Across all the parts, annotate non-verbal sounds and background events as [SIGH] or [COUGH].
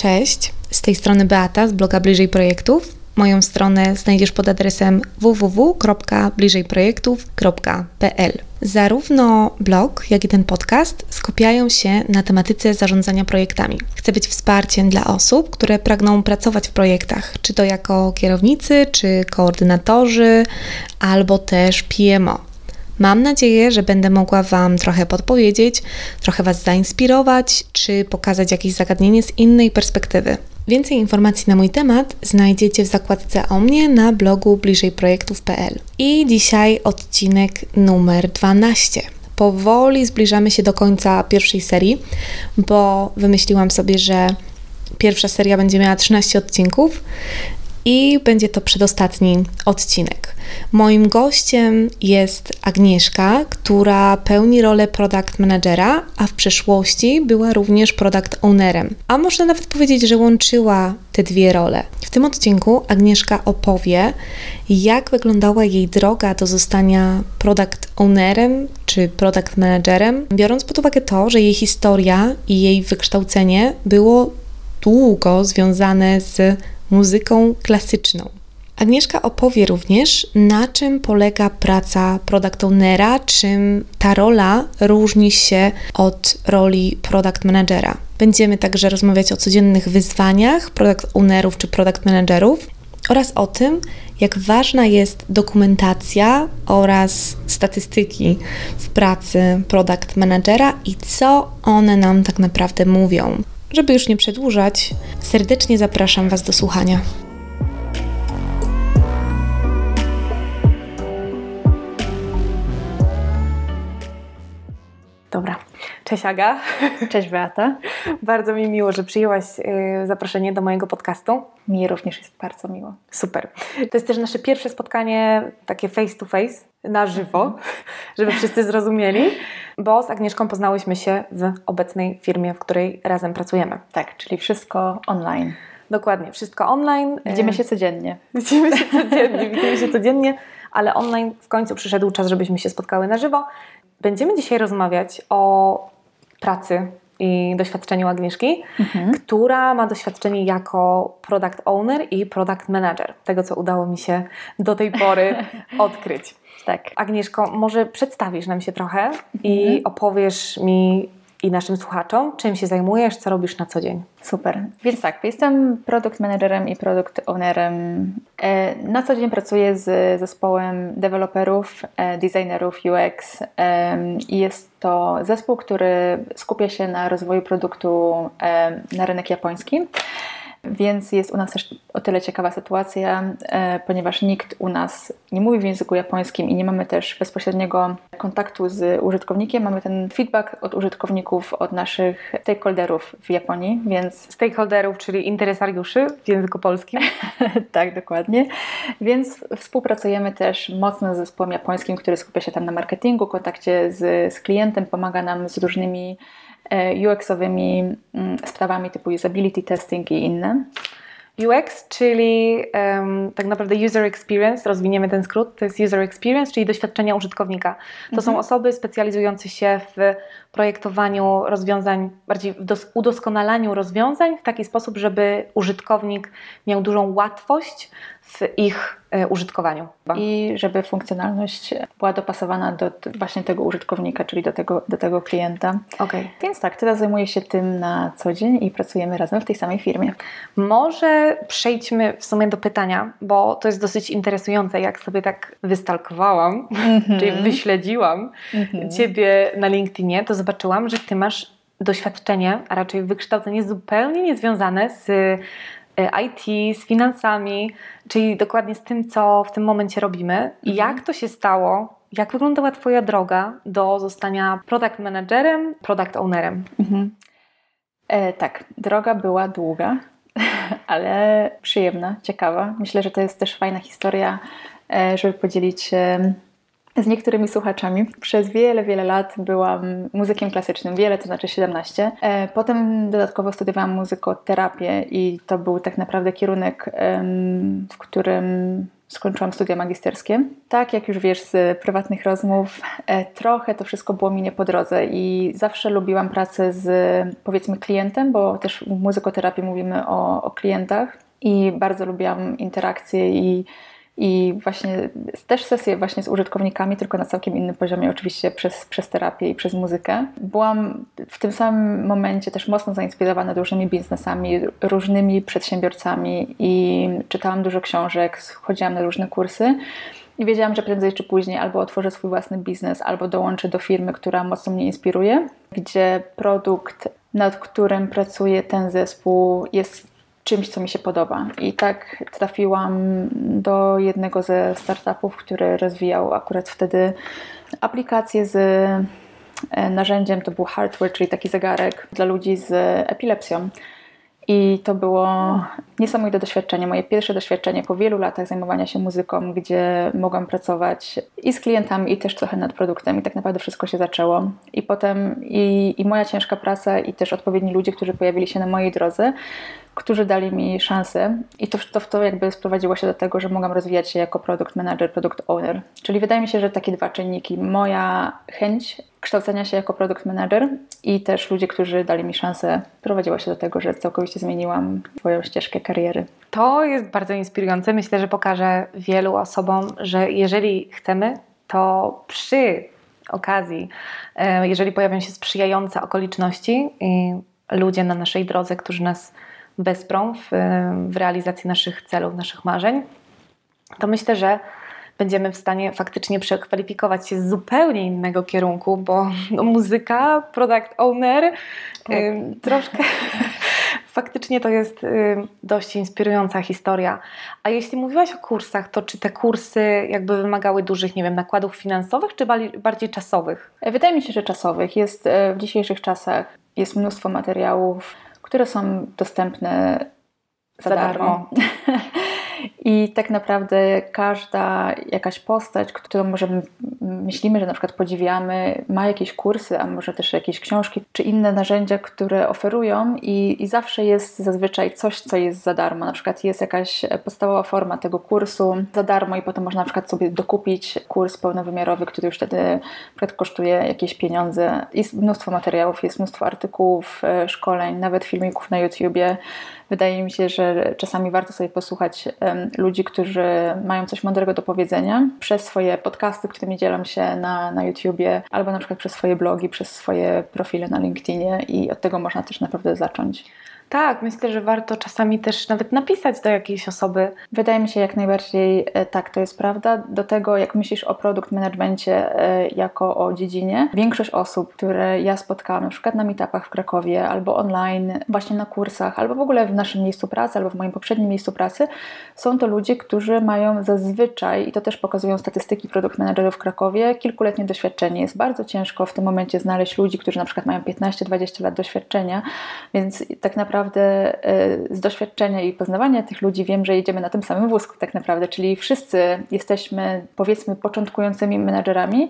Cześć, z tej strony Beata z bloga Bliżej Projektów. Moją stronę znajdziesz pod adresem www.bliżejprojektów.pl. Zarówno blog, jak i ten podcast skupiają się na tematyce zarządzania projektami. Chcę być wsparciem dla osób, które pragną pracować w projektach, czy to jako kierownicy, czy koordynatorzy, albo też PMO. Mam nadzieję, że będę mogła Wam trochę podpowiedzieć, trochę Was zainspirować, czy pokazać jakieś zagadnienie z innej perspektywy. Więcej informacji na mój temat znajdziecie w zakładce o mnie na blogu bliżejprojektów.pl. I dzisiaj odcinek numer 12 powoli zbliżamy się do końca pierwszej serii, bo wymyśliłam sobie, że pierwsza seria będzie miała 13 odcinków i będzie to przedostatni odcinek. Moim gościem jest Agnieszka, która pełni rolę product managera, a w przeszłości była również product ownerem. A można nawet powiedzieć, że łączyła te dwie role. W tym odcinku Agnieszka opowie, jak wyglądała jej droga do zostania product ownerem czy product managerem, biorąc pod uwagę to, że jej historia i jej wykształcenie było długo związane z muzyką klasyczną. Agnieszka opowie również, na czym polega praca product ownera, czym ta rola różni się od roli product managera. Będziemy także rozmawiać o codziennych wyzwaniach product ownerów czy product managerów oraz o tym, jak ważna jest dokumentacja oraz statystyki w pracy product managera i co one nam tak naprawdę mówią. Żeby już nie przedłużać, serdecznie zapraszam Was do słuchania. Dobra. Cześć Aga. Cześć Beata. [LAUGHS] bardzo mi miło, że przyjęłaś y, zaproszenie do mojego podcastu. Mi również jest bardzo miło. Super. To jest też nasze pierwsze spotkanie takie face to face, na żywo, mhm. [LAUGHS] żeby wszyscy zrozumieli, bo z Agnieszką poznałyśmy się w obecnej firmie, w której razem pracujemy. Tak, czyli wszystko online. Dokładnie, wszystko online. Widzimy się codziennie. [LAUGHS] Widzimy się codziennie, widzimy się codziennie, ale online w końcu przyszedł czas, żebyśmy się spotkały na żywo. Będziemy dzisiaj rozmawiać o pracy i doświadczeniu Agnieszki, mhm. która ma doświadczenie jako product owner i product manager. Tego, co udało mi się do tej pory [LAUGHS] odkryć. Tak. Agnieszko, może przedstawisz nam się trochę mhm. i opowiesz mi, i naszym słuchaczom, czym się zajmujesz, co robisz na co dzień. Super. Więc tak, jestem product managerem i product ownerem. E, na co dzień pracuję z zespołem deweloperów, e, designerów UX i jest to zespół, który skupia się na rozwoju produktu na rynek japoński. Więc jest u nas też o tyle ciekawa sytuacja, e, ponieważ nikt u nas nie mówi w języku japońskim i nie mamy też bezpośredniego kontaktu z użytkownikiem. Mamy ten feedback od użytkowników, od naszych stakeholderów w Japonii, więc. [LAUGHS] Stakeholderów, czyli interesariuszy w języku polskim. [LAUGHS] tak, dokładnie. Więc współpracujemy też mocno z zespołem japońskim, który skupia się tam na marketingu, kontakcie z, z klientem, pomaga nam z różnymi UX-owymi mm, sprawami typu usability testing i inne. UX, czyli um, tak naprawdę user experience, rozwiniemy ten skrót, to jest user experience, czyli doświadczenia użytkownika. To mhm. są osoby specjalizujące się w projektowaniu rozwiązań, bardziej w udoskonalaniu rozwiązań w taki sposób, żeby użytkownik miał dużą łatwość w ich e, użytkowaniu. I żeby funkcjonalność była dopasowana do właśnie tego użytkownika, czyli do tego, do tego klienta. Okay. Więc tak, teraz zajmuję się tym na co dzień i pracujemy razem w tej samej firmie. Może przejdźmy w sumie do pytania, bo to jest dosyć interesujące, jak sobie tak wystalkowałam, [LAUGHS] mm -hmm. czyli wyśledziłam mm -hmm. Ciebie na LinkedInie, to zobaczyłam, że Ty masz doświadczenie, a raczej wykształcenie zupełnie niezwiązane z IT, z finansami, czyli dokładnie z tym, co w tym momencie robimy. I mhm. jak to się stało? Jak wyglądała Twoja droga do zostania product managerem, product ownerem? Mhm. E, tak, droga była długa, [LAUGHS] ale przyjemna, ciekawa. Myślę, że to jest też fajna historia, e, żeby podzielić się z niektórymi słuchaczami. Przez wiele, wiele lat byłam muzykiem klasycznym, wiele to znaczy 17. E, potem dodatkowo studiowałam muzykoterapię i to był tak naprawdę kierunek, w którym skończyłam studia magisterskie. Tak, jak już wiesz z prywatnych rozmów, e, trochę to wszystko było mi nie po drodze i zawsze lubiłam pracę z powiedzmy klientem, bo też w muzykoterapii mówimy o, o klientach i bardzo lubiłam interakcje i i właśnie też sesje właśnie z użytkownikami, tylko na całkiem innym poziomie, oczywiście przez, przez terapię i przez muzykę. Byłam w tym samym momencie też mocno zainspirowana różnymi biznesami, różnymi przedsiębiorcami i czytałam dużo książek, chodziłam na różne kursy. I wiedziałam, że prędzej czy później albo otworzę swój własny biznes, albo dołączę do firmy, która mocno mnie inspiruje, gdzie produkt, nad którym pracuje ten zespół, jest czymś, co mi się podoba. I tak trafiłam do jednego ze startupów, który rozwijał akurat wtedy aplikację z e, narzędziem, to był hardware, czyli taki zegarek dla ludzi z epilepsją. I to było niesamowite doświadczenie, moje pierwsze doświadczenie po wielu latach zajmowania się muzyką, gdzie mogłam pracować i z klientami, i też trochę nad produktem. I tak naprawdę wszystko się zaczęło. I potem i, i moja ciężka praca, i też odpowiedni ludzie, którzy pojawili się na mojej drodze, którzy dali mi szansę i to, to, to jakby sprowadziło się do tego, że mogłam rozwijać się jako product manager, product owner. Czyli wydaje mi się, że takie dwa czynniki. Moja chęć kształcenia się jako product manager i też ludzie, którzy dali mi szansę, prowadziło się do tego, że całkowicie zmieniłam swoją ścieżkę kariery. To jest bardzo inspirujące. Myślę, że pokaże wielu osobom, że jeżeli chcemy, to przy okazji, e, jeżeli pojawią się sprzyjające okoliczności i ludzie na naszej drodze, którzy nas wesprą w, w realizacji naszych celów, naszych marzeń, to myślę, że będziemy w stanie faktycznie przekwalifikować się z zupełnie innego kierunku, bo [LAUGHS] no, muzyka, product owner, tak. y, troszkę [LAUGHS] faktycznie to jest y, dość inspirująca historia. A jeśli mówiłaś o kursach, to czy te kursy jakby wymagały dużych, nie wiem, nakładów finansowych, czy bardziej czasowych? Wydaje mi się, że czasowych. Jest e, w dzisiejszych czasach jest mnóstwo materiałów które są dostępne za, za darmo. darmo. [LAUGHS] I tak naprawdę każda jakaś postać, którą może myślimy, że na przykład podziwiamy, ma jakieś kursy, a może też jakieś książki, czy inne narzędzia, które oferują i, i zawsze jest zazwyczaj coś, co jest za darmo. Na przykład jest jakaś podstawowa forma tego kursu za darmo i potem można na przykład sobie dokupić kurs pełnowymiarowy, który już wtedy kosztuje jakieś pieniądze. Jest mnóstwo materiałów, jest mnóstwo artykułów, e, szkoleń, nawet filmików na YouTubie wydaje mi się, że czasami warto sobie posłuchać ludzi, którzy mają coś mądrego do powiedzenia przez swoje podcasty, którymi dzielą się na, na YouTubie, albo na przykład przez swoje blogi, przez swoje profile na LinkedInie i od tego można też naprawdę zacząć. Tak, myślę, że warto czasami też nawet napisać do jakiejś osoby. Wydaje mi się jak najbardziej e, tak, to jest prawda. Do tego, jak myślisz o produkt managemencie e, jako o dziedzinie, większość osób, które ja spotkałam, na przykład na meetupach w Krakowie, albo online, właśnie na kursach, albo w ogóle w naszym miejscu pracy, albo w moim poprzednim miejscu pracy, są to ludzie, którzy mają zazwyczaj, i to też pokazują statystyki produkt managerów w Krakowie, kilkuletnie doświadczenie. Jest bardzo ciężko w tym momencie znaleźć ludzi, którzy na przykład mają 15-20 lat doświadczenia, więc tak naprawdę naprawdę e, z doświadczenia i poznawania tych ludzi wiem, że jedziemy na tym samym wózku tak naprawdę, czyli wszyscy jesteśmy powiedzmy początkującymi menadżerami,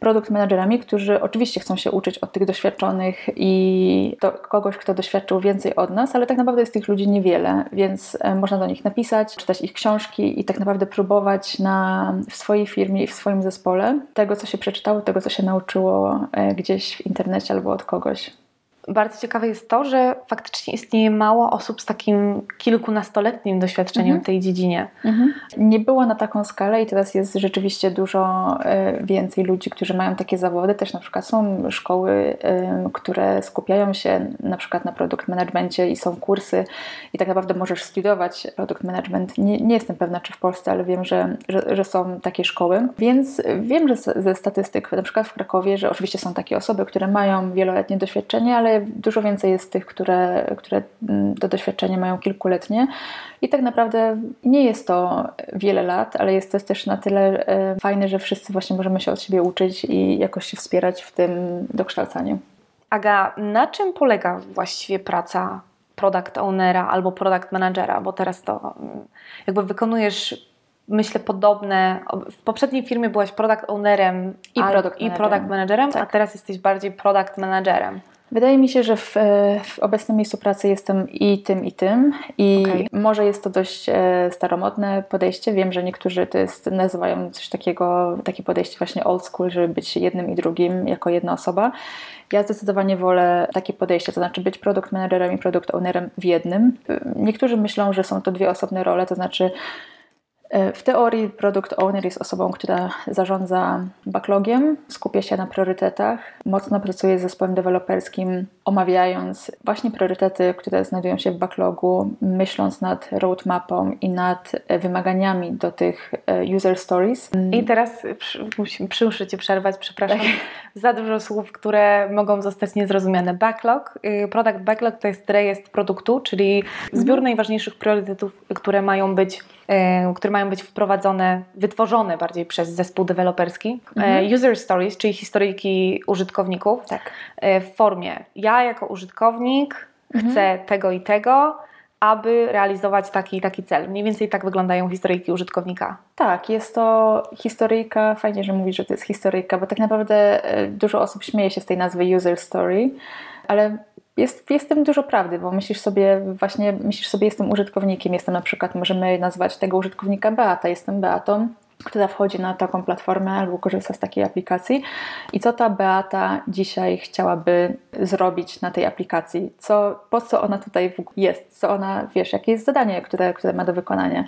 produkt menadżerami, którzy oczywiście chcą się uczyć od tych doświadczonych i do kogoś, kto doświadczył więcej od nas, ale tak naprawdę jest tych ludzi niewiele, więc e, można do nich napisać, czytać ich książki i tak naprawdę próbować na, w swojej firmie i w swoim zespole tego, co się przeczytało, tego, co się nauczyło e, gdzieś w internecie albo od kogoś bardzo ciekawe jest to, że faktycznie istnieje mało osób z takim kilkunastoletnim doświadczeniem mhm. w tej dziedzinie. Mhm. Nie było na taką skalę i teraz jest rzeczywiście dużo e, więcej ludzi, którzy mają takie zawody. Też na przykład są szkoły, które skupiają się na przykład na produkt managemencie i są kursy i tak naprawdę możesz studiować produkt management. Nie, nie jestem pewna, czy w Polsce, ale wiem, że, że, że są takie szkoły. Więc wiem, że ze statystyk, na przykład w Krakowie, że oczywiście są takie osoby, które mają wieloletnie doświadczenie, ale dużo więcej jest tych, które, które mm, to doświadczenie mają kilkuletnie. I tak naprawdę nie jest to wiele lat, ale jest to też na tyle e, fajne, że wszyscy właśnie możemy się od siebie uczyć i jakoś się wspierać w tym dokształcaniu. Aga, na czym polega właściwie praca product ownera albo product managera? Bo teraz to mm, jakby wykonujesz myślę, podobne. W poprzedniej firmie byłaś product ownerem i product, i product managerem, tak. a teraz jesteś bardziej product managerem. Wydaje mi się, że w, w, obecnym miejscu pracy jestem i tym, i tym. I okay. może jest to dość e, staromodne podejście. Wiem, że niektórzy to jest, nazywają coś takiego, takie podejście właśnie old school, żeby być jednym i drugim jako jedna osoba. Ja zdecydowanie wolę takie podejście, to znaczy być produkt managerem i produkt ownerem w jednym. Niektórzy myślą, że są to dwie osobne role, to znaczy w teorii produkt owner jest osobą, która zarządza backlogiem, skupia się na priorytetach, mocno pracuje z zespołem deweloperskim, omawiając właśnie priorytety, które znajdują się w backlogu, myśląc nad roadmapą i nad e, wymaganiami do tych e, user stories. I teraz przy, muszę Cię przerwać, przepraszam, tak. za dużo słów, które mogą zostać niezrozumiane. Backlog, y, product backlog to jest rejestr produktu, czyli zbiór mhm. najważniejszych priorytetów, które mają być, które mają być wprowadzone, wytworzone bardziej przez zespół deweloperski. Mhm. User stories, czyli historyjki użytkowników tak. w formie ja jako użytkownik mhm. chcę tego i tego, aby realizować taki taki cel. Mniej więcej tak wyglądają historyjki użytkownika. Tak, jest to historyjka, fajnie, że mówisz, że to jest historyjka, bo tak naprawdę e, dużo osób śmieje się z tej nazwy user story, ale jest, jest w tym dużo prawdy, bo myślisz sobie, właśnie myślisz sobie, jestem użytkownikiem, jestem na przykład, możemy nazwać tego użytkownika Beata, jestem Beatą, która wchodzi na taką platformę albo korzysta z takiej aplikacji i co ta Beata dzisiaj chciałaby zrobić na tej aplikacji, co, po co ona tutaj jest, co ona, wiesz, jakie jest zadanie, które, które ma do wykonania.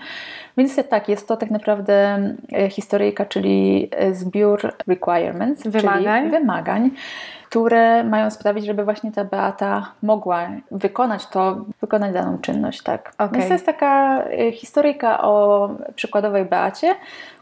Więc tak, jest to tak naprawdę e, historyjka, czyli e, zbiór requirements, wymagań. czyli wymagań, które mają sprawić, żeby właśnie ta Beata mogła wykonać to, wykonać daną czynność, tak. Okay. Więc to jest taka e, historyjka o przykładowej Beacie,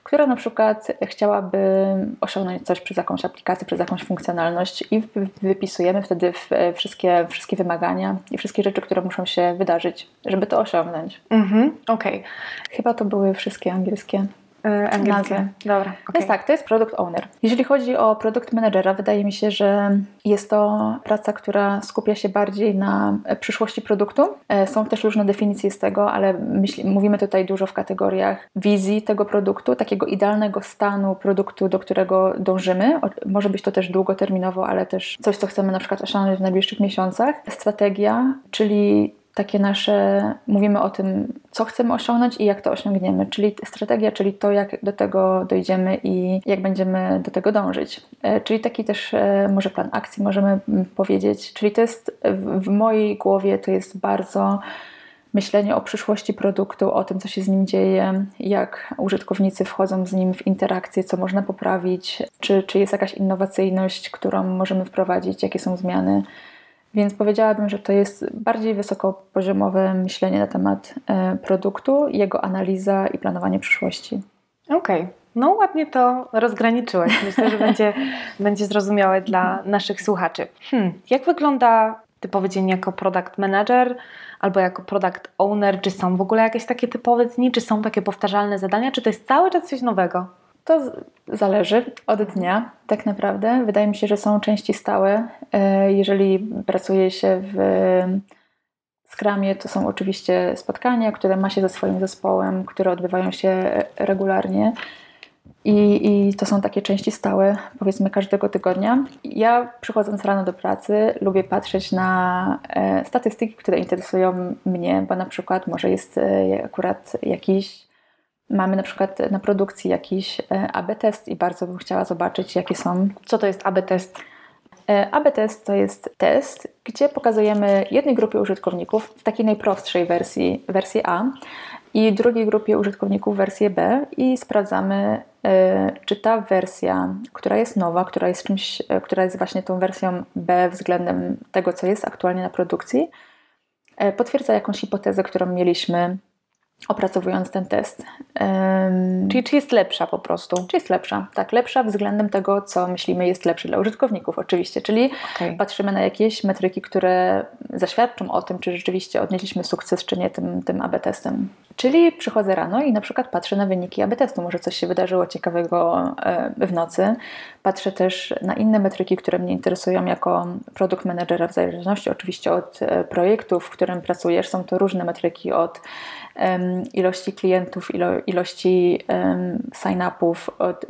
która na przykład chciałaby osiągnąć coś przez jakąś aplikację, przez jakąś funkcjonalność i wypisujemy wtedy wszystkie, wszystkie wymagania i wszystkie rzeczy, które muszą się wydarzyć, żeby to osiągnąć. Mhm, okej. Okay. Chyba to były wszystkie angielskie E, angielskie. Dobra. Okay. Więc tak, to jest product owner. Jeżeli chodzi o produkt managera, wydaje mi się, że jest to praca, która skupia się bardziej na przyszłości produktu. E, są też różne definicje z tego, ale myśli, mówimy tutaj dużo w kategoriach wizji tego produktu, takiego idealnego stanu produktu, do którego dążymy. Może być to też długoterminowo, ale też coś, co chcemy na przykład osiągnąć w najbliższych miesiącach. Strategia, czyli takie nasze, mówimy o tym, co chcemy osiągnąć i jak to osiągniemy, czyli strategia, czyli to, jak do tego dojdziemy i jak będziemy do tego dążyć. E, czyli taki też e, może plan akcji możemy powiedzieć, czyli to jest w mojej głowie to jest bardzo myślenie o przyszłości produktu, o tym, co się z nim dzieje, jak użytkownicy wchodzą z nim w interakcję, co można poprawić, czy, czy jest jakaś innowacyjność, którą możemy wprowadzić, jakie są zmiany. Więc powiedziałabym, że to jest bardziej wysokopoziomowe myślenie na temat e, produktu, jego analiza i planowanie przyszłości. Okej. Okay. No ładnie to rozgraniczyłeś. Myślę, że będzie, [LAUGHS] będzie zrozumiałe dla naszych słuchaczy. Hmm. Jak wygląda typowy dzień jako product manager albo jako product owner? Czy są w ogóle jakieś takie typowe dni? Czy są takie powtarzalne zadania? Czy to jest cały czas coś nowego? To zależy od dnia, tak naprawdę. Wydaje mi się, że są części stałe. E, jeżeli pracuje się w Scrumie, to są oczywiście spotkania, które ma się ze swoim zespołem, które odbywają się regularnie. I, I, to są takie części stałe, powiedzmy, każdego tygodnia. Ja przychodząc rano do pracy, lubię patrzeć na e, statystyki, które interesują mnie, bo na przykład może jest e, akurat jakiś Mamy na przykład na produkcji jakiś e, AB test i bardzo bym chciała zobaczyć, jakie są. Co to jest AB test? E, AB test to jest test, gdzie pokazujemy jednej grupie użytkowników w takiej najprostszej wersji, wersji A i drugiej grupie użytkowników wersję B i sprawdzamy, e, czy ta wersja, która jest nowa, która jest czymś, która jest właśnie tą wersją B względem tego, co jest aktualnie na produkcji, potwierdza jakąś hipotezę, którą mieliśmy opracowując ten test. Um, Czyli czy jest lepsza po prostu? Czy jest lepsza, tak, lepsza względem tego, co myślimy jest lepsze dla użytkowników oczywiście, czyli okay. patrzymy na jakieś metryki, które zaświadczą o tym, czy rzeczywiście odnieśliśmy sukces, czy nie tym, tym AB testem. Czyli przychodzę rano i na przykład patrzę na wyniki AB testu, może coś się wydarzyło ciekawego w nocy. Patrzę też na inne metryki, które mnie interesują jako produkt managera, w zależności oczywiście od projektu, w którym pracujesz. Są to różne metryki od ilości klientów, ilo, ilości sign-upów, od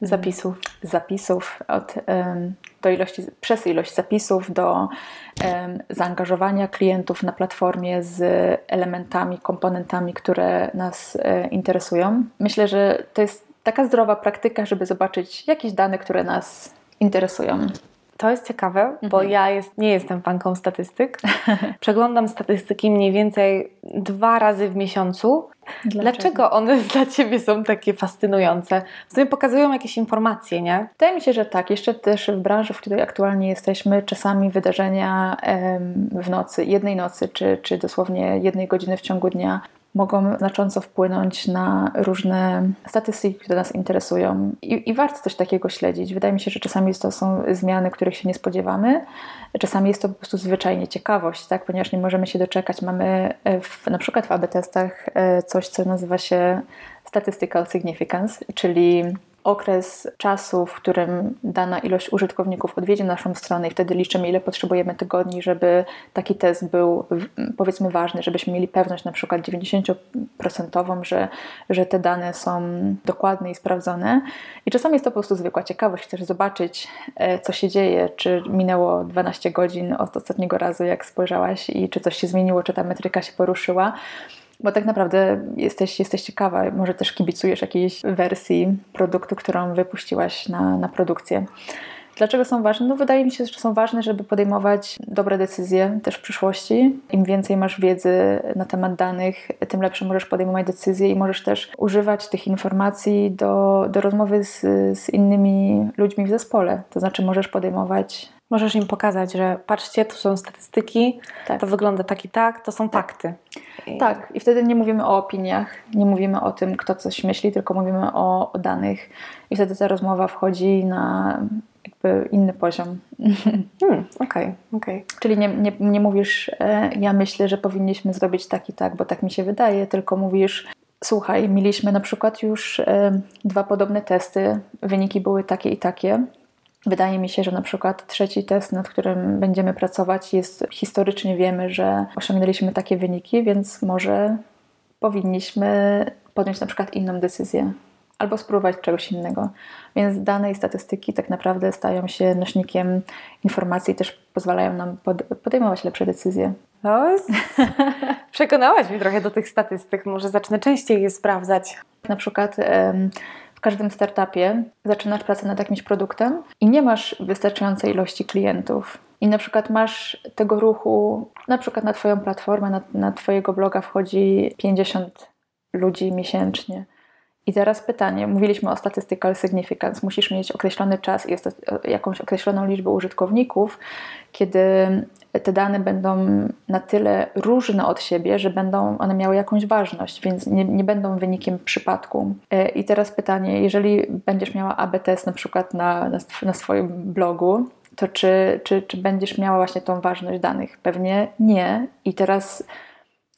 zapisów, zapisów od, do ilości, przez ilość zapisów do zaangażowania klientów na platformie z elementami, komponentami, które nas e, interesują. Myślę, że to jest taka zdrowa praktyka, żeby zobaczyć jakieś dane, które nas interesują. To jest ciekawe, mhm. bo ja jest, nie jestem fanką statystyk. [LAUGHS] Przeglądam statystyki mniej więcej dwa razy w miesiącu. Dlaczego? Dlaczego one [LAUGHS] dla Ciebie są takie fascynujące? W sumie pokazują jakieś informacje, nie? Wydaje mi się, że tak. Jeszcze też w branży, w której aktualnie jesteśmy, czasami wydarzenia w nocy, jednej nocy, czy, czy dosłownie jednej godziny w ciągu dnia mogą znacząco wpłynąć na różne statystyki, które nas interesują. I, I, warto coś takiego śledzić. Wydaje mi się, że czasami to są zmiany, których się nie spodziewamy. Czasami jest to po prostu zwyczajnie ciekawość, tak? ponieważ nie możemy się doczekać. Mamy w, na przykład w AB testach e, coś, co nazywa się statistical significance, czyli okres czasu, w którym dana ilość użytkowników odwiedzi naszą stronę i wtedy liczymy, ile potrzebujemy tygodni, żeby taki test był powiedzmy ważny, żebyśmy mieli pewność na przykład 90%, że, że te dane są dokładne i sprawdzone. I czasami jest to po prostu zwykła ciekawość, chcesz zobaczyć, e, co się dzieje, czy minęło 12 godzin od ostatniego razu, jak spojrzałaś i czy coś się zmieniło, czy ta metryka się poruszyła. Bo tak naprawdę jesteś, jesteś ciekawa, może też kibicujesz jakiejś wersji produktu, którą wypuściłaś na, na produkcję. Dlaczego są ważne? No wydaje mi się, że są ważne, żeby podejmować dobre decyzje też w przyszłości. Im więcej masz wiedzy na temat danych, tym lepsze możesz podejmować decyzje i możesz też używać tych informacji do, do rozmowy z, z innymi ludźmi w zespole. To znaczy możesz podejmować Możesz im pokazać, że patrzcie, tu są statystyki, tak. to wygląda tak i tak, to są tak. fakty. I... Tak, i wtedy nie mówimy o opiniach, nie mówimy o tym, kto coś myśli, tylko mówimy o, o danych. I wtedy ta rozmowa wchodzi na jakby inny poziom. [LAUGHS] Hmm, Okej, okay, okay, Czyli nie, nie, nie mówisz, e, ja myślę, że powinniśmy zrobić tak i tak, bo tak mi się wydaje, tylko mówisz, słuchaj, mieliśmy na przykład już e, dwa podobne testy, wyniki były takie i takie Wydaje mi się, że na przykład trzeci test, nad którym będziemy pracować, jest historycznie wiemy, że osiągnęliśmy takie wyniki, więc może powinniśmy podjąć na przykład inną decyzję albo spróbować czegoś innego. Więc dane i statystyki tak naprawdę stają się nośnikiem informacji i też pozwalają nam podejmować lepsze decyzje. No, [LAUGHS] przekonałaś mnie trochę do tych statystyk. Może zacznę częściej je sprawdzać. Na przykład w każdym startupie zaczynasz pracę nad jakimś produktem i nie masz wystarczającej ilości klientów. I na przykład masz tego ruchu, na przykład na Twoją platformę, na, na Twojego bloga wchodzi 50 ludzi miesięcznie. I teraz pytanie, mówiliśmy o statistical significance. Musisz mieć określony czas i jakąś określoną liczbę użytkowników, kiedy te dane będą na tyle różne od siebie, że będą one miały jakąś ważność, więc nie, nie będą wynikiem przypadku. E, I teraz pytanie, jeżeli będziesz miała AB test na przykład na, na, na swoim blogu, to czy, czy, czy będziesz miała właśnie tą ważność danych? Pewnie nie. I teraz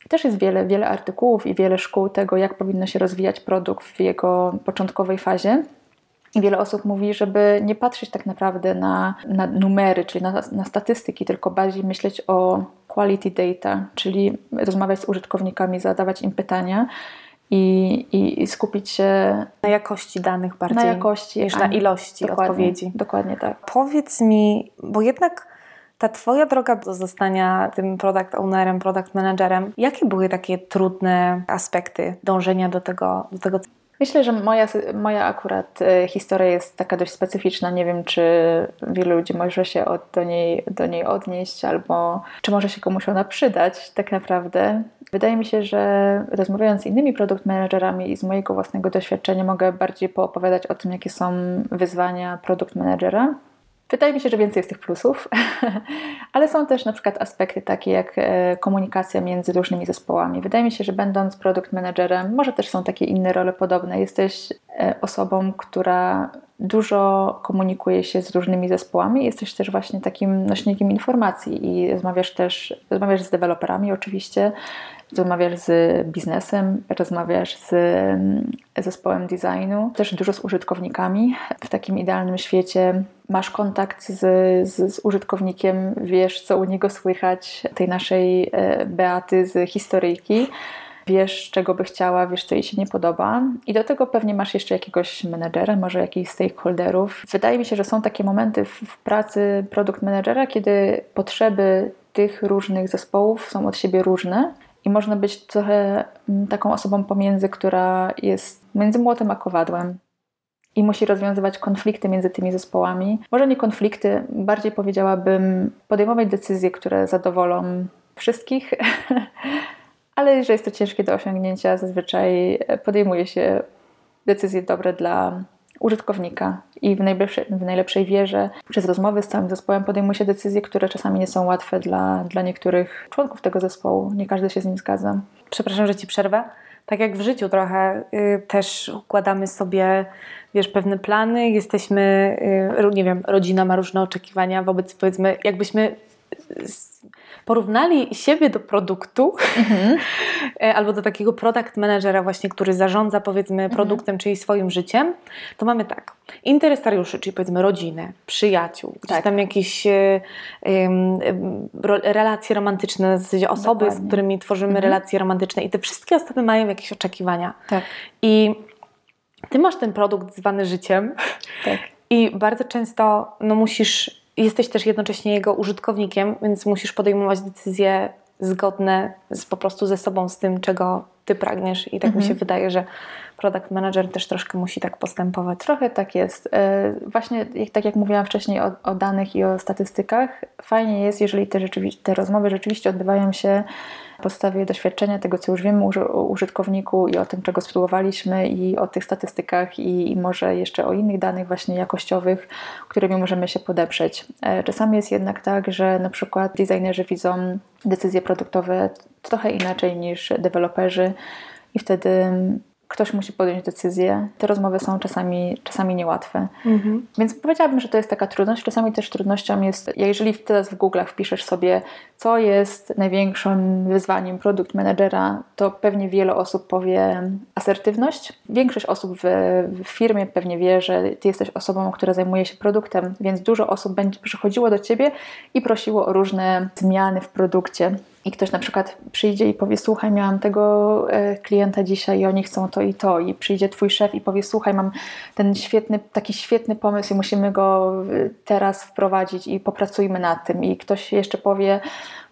też jest wiele, wiele artykułów i wiele szkół tego, jak powinno się rozwijać produkt w jego początkowej fazie. I wiele osób mówi, żeby nie patrzeć tak naprawdę na, na numery, czyli na, na statystyki, tylko bardziej myśleć o quality data, czyli rozmawiać z użytkownikami, zadawać im pytania i, i, skupić się na jakości danych bardziej na jakości, niż na ilości dokładnie, odpowiedzi. Dokładnie tak. Powiedz mi, bo jednak ta Twoja droga do zostania tym product ownerem, product managerem, jakie były takie trudne aspekty dążenia do tego, do tego Myślę, że moja, moja akurat e, historia jest taka dość specyficzna. Nie wiem, czy wielu ludzi może się od, do, niej, do niej odnieść, albo czy może się komuś ona przydać tak naprawdę. Wydaje mi się, że rozmawiając z innymi produkt managerami i z mojego własnego doświadczenia mogę bardziej poopowiadać o tym, jakie są wyzwania produkt managera Wydaje mi się, że więcej jest tych plusów, [LAUGHS] ale są też na przykład aspekty takie jak e, komunikacja między różnymi zespołami. Wydaje mi się, że będąc produkt managerem, może też są takie inne role podobne. Jesteś e, osobą, która dużo komunikuje się z różnymi zespołami, jesteś też właśnie takim nośnikiem informacji i rozmawiasz też rozmawiasz z deweloperami oczywiście, rozmawiasz z biznesem, rozmawiasz z mm, zespołem designu, też dużo z użytkownikami. W takim idealnym świecie masz kontakt z, z, z użytkownikiem, wiesz, co u niego słychać, tej naszej e, Beaty z historyjki wiesz, czego by chciała, wiesz, co jej się nie podoba. I do tego pewnie masz jeszcze jakiegoś menedżera, może jakichś stakeholderów. Wydaje mi się, że są takie momenty w, w pracy produkt menedżera, kiedy potrzeby tych różnych zespołów są od siebie różne. I można być trochę mm, taką osobą pomiędzy, która jest między młotem a kowadłem i musi rozwiązywać konflikty między tymi zespołami. Może nie konflikty, bardziej powiedziałabym podejmować decyzje, które zadowolą wszystkich, [LAUGHS] ale że jest to ciężkie do osiągnięcia, zazwyczaj podejmuje się decyzje dobre dla użytkownika i w najlepszej, w najlepszej wierze przez rozmowy z całym zespołem podejmuje się decyzje, które czasami nie są łatwe dla, dla niektórych członków tego zespołu. Nie każdy się z nim zgadza. Przepraszam, że Ci przerwę. Tak jak w życiu trochę y, też układamy sobie, wiesz, pewne plany, jesteśmy, y, nie wiem, rodzina ma różne oczekiwania wobec, powiedzmy, jakbyśmy porównali siebie do produktu mhm. [LAUGHS] E, albo do takiego product managera właśnie, który zarządza powiedzmy mhm. produktem, czyli swoim życiem, to mamy tak, interesariuszy, czyli powiedzmy rodziny, przyjaciół, tak. tam jakieś um, relacje romantyczne, w zasadzie osoby, Dokładnie. z którymi tworzymy mhm. relacje romantyczne i te wszystkie osoby mają jakieś oczekiwania. Tak. I ty masz ten produkt zwany życiem tak. [LAUGHS] i bardzo często no, musisz jesteś też jednocześnie jego użytkownikiem, więc musisz podejmować decyzje zgodne z, po prostu ze sobą, z tym, czego ty pragniesz. I tak mhm. mi się mhm. wydaje, że product manager też troszkę musi tak postępować. Trochę tak jest. E, właśnie tak jak mówiłam wcześniej o, o danych i o statystykach, fajnie jest, jeżeli te, te rozmowy rzeczywiście odbywają się na podstawie doświadczenia tego, co już wiemy o użytkowniku i o tym, czego spróbowaliśmy i o tych statystykach i, i może jeszcze o innych danych właśnie jakościowych, którymi możemy się podeprzeć. E, czasami jest jednak tak, że na przykład designerzy widzą decyzje produktowe trochę inaczej niż deweloperzy i wtedy ktoś musi podjąć decyzję. Te rozmowy są czasami, czasami niełatwe. Mhm. Więc powiedziałabym, że to jest taka trudność. Czasami też trudnością jest, jeżeli teraz w Google'ach wpiszesz sobie, co jest największym wyzwaniem produkt managera, to pewnie wiele osób powie asertywność. Większość osób w, w firmie pewnie wie, że ty jesteś osobą, która zajmuje się produktem, więc dużo osób będzie przychodziło do ciebie i prosiło o różne zmiany w produkcie i ktoś na przykład przyjdzie i powie: Słuchaj, miałam tego e, klienta dzisiaj i oni chcą to i to, i przyjdzie twój szef i powie: Słuchaj, mam ten świetny, taki świetny pomysł i musimy go e, teraz wprowadzić i popracujmy nad tym. I ktoś jeszcze powie: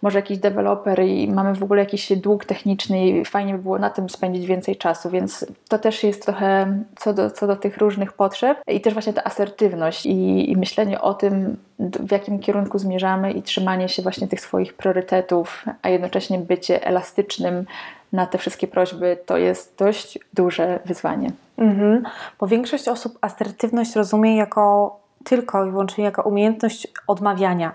może jakiś deweloper i mamy w ogóle jakiś dług techniczny i fajnie by było na tym spędzić więcej czasu, więc to też jest trochę co do, co do tych różnych potrzeb. I też właśnie ta asertywność i, i myślenie o tym, w jakim kierunku zmierzamy i trzymanie się właśnie tych swoich priorytetów, a jednocześnie bycie elastycznym na te wszystkie prośby, to jest dość duże wyzwanie. Mhm. Bo większość osób asertywność rozumie jako tylko i wyłącznie jako umiejętność odmawiania.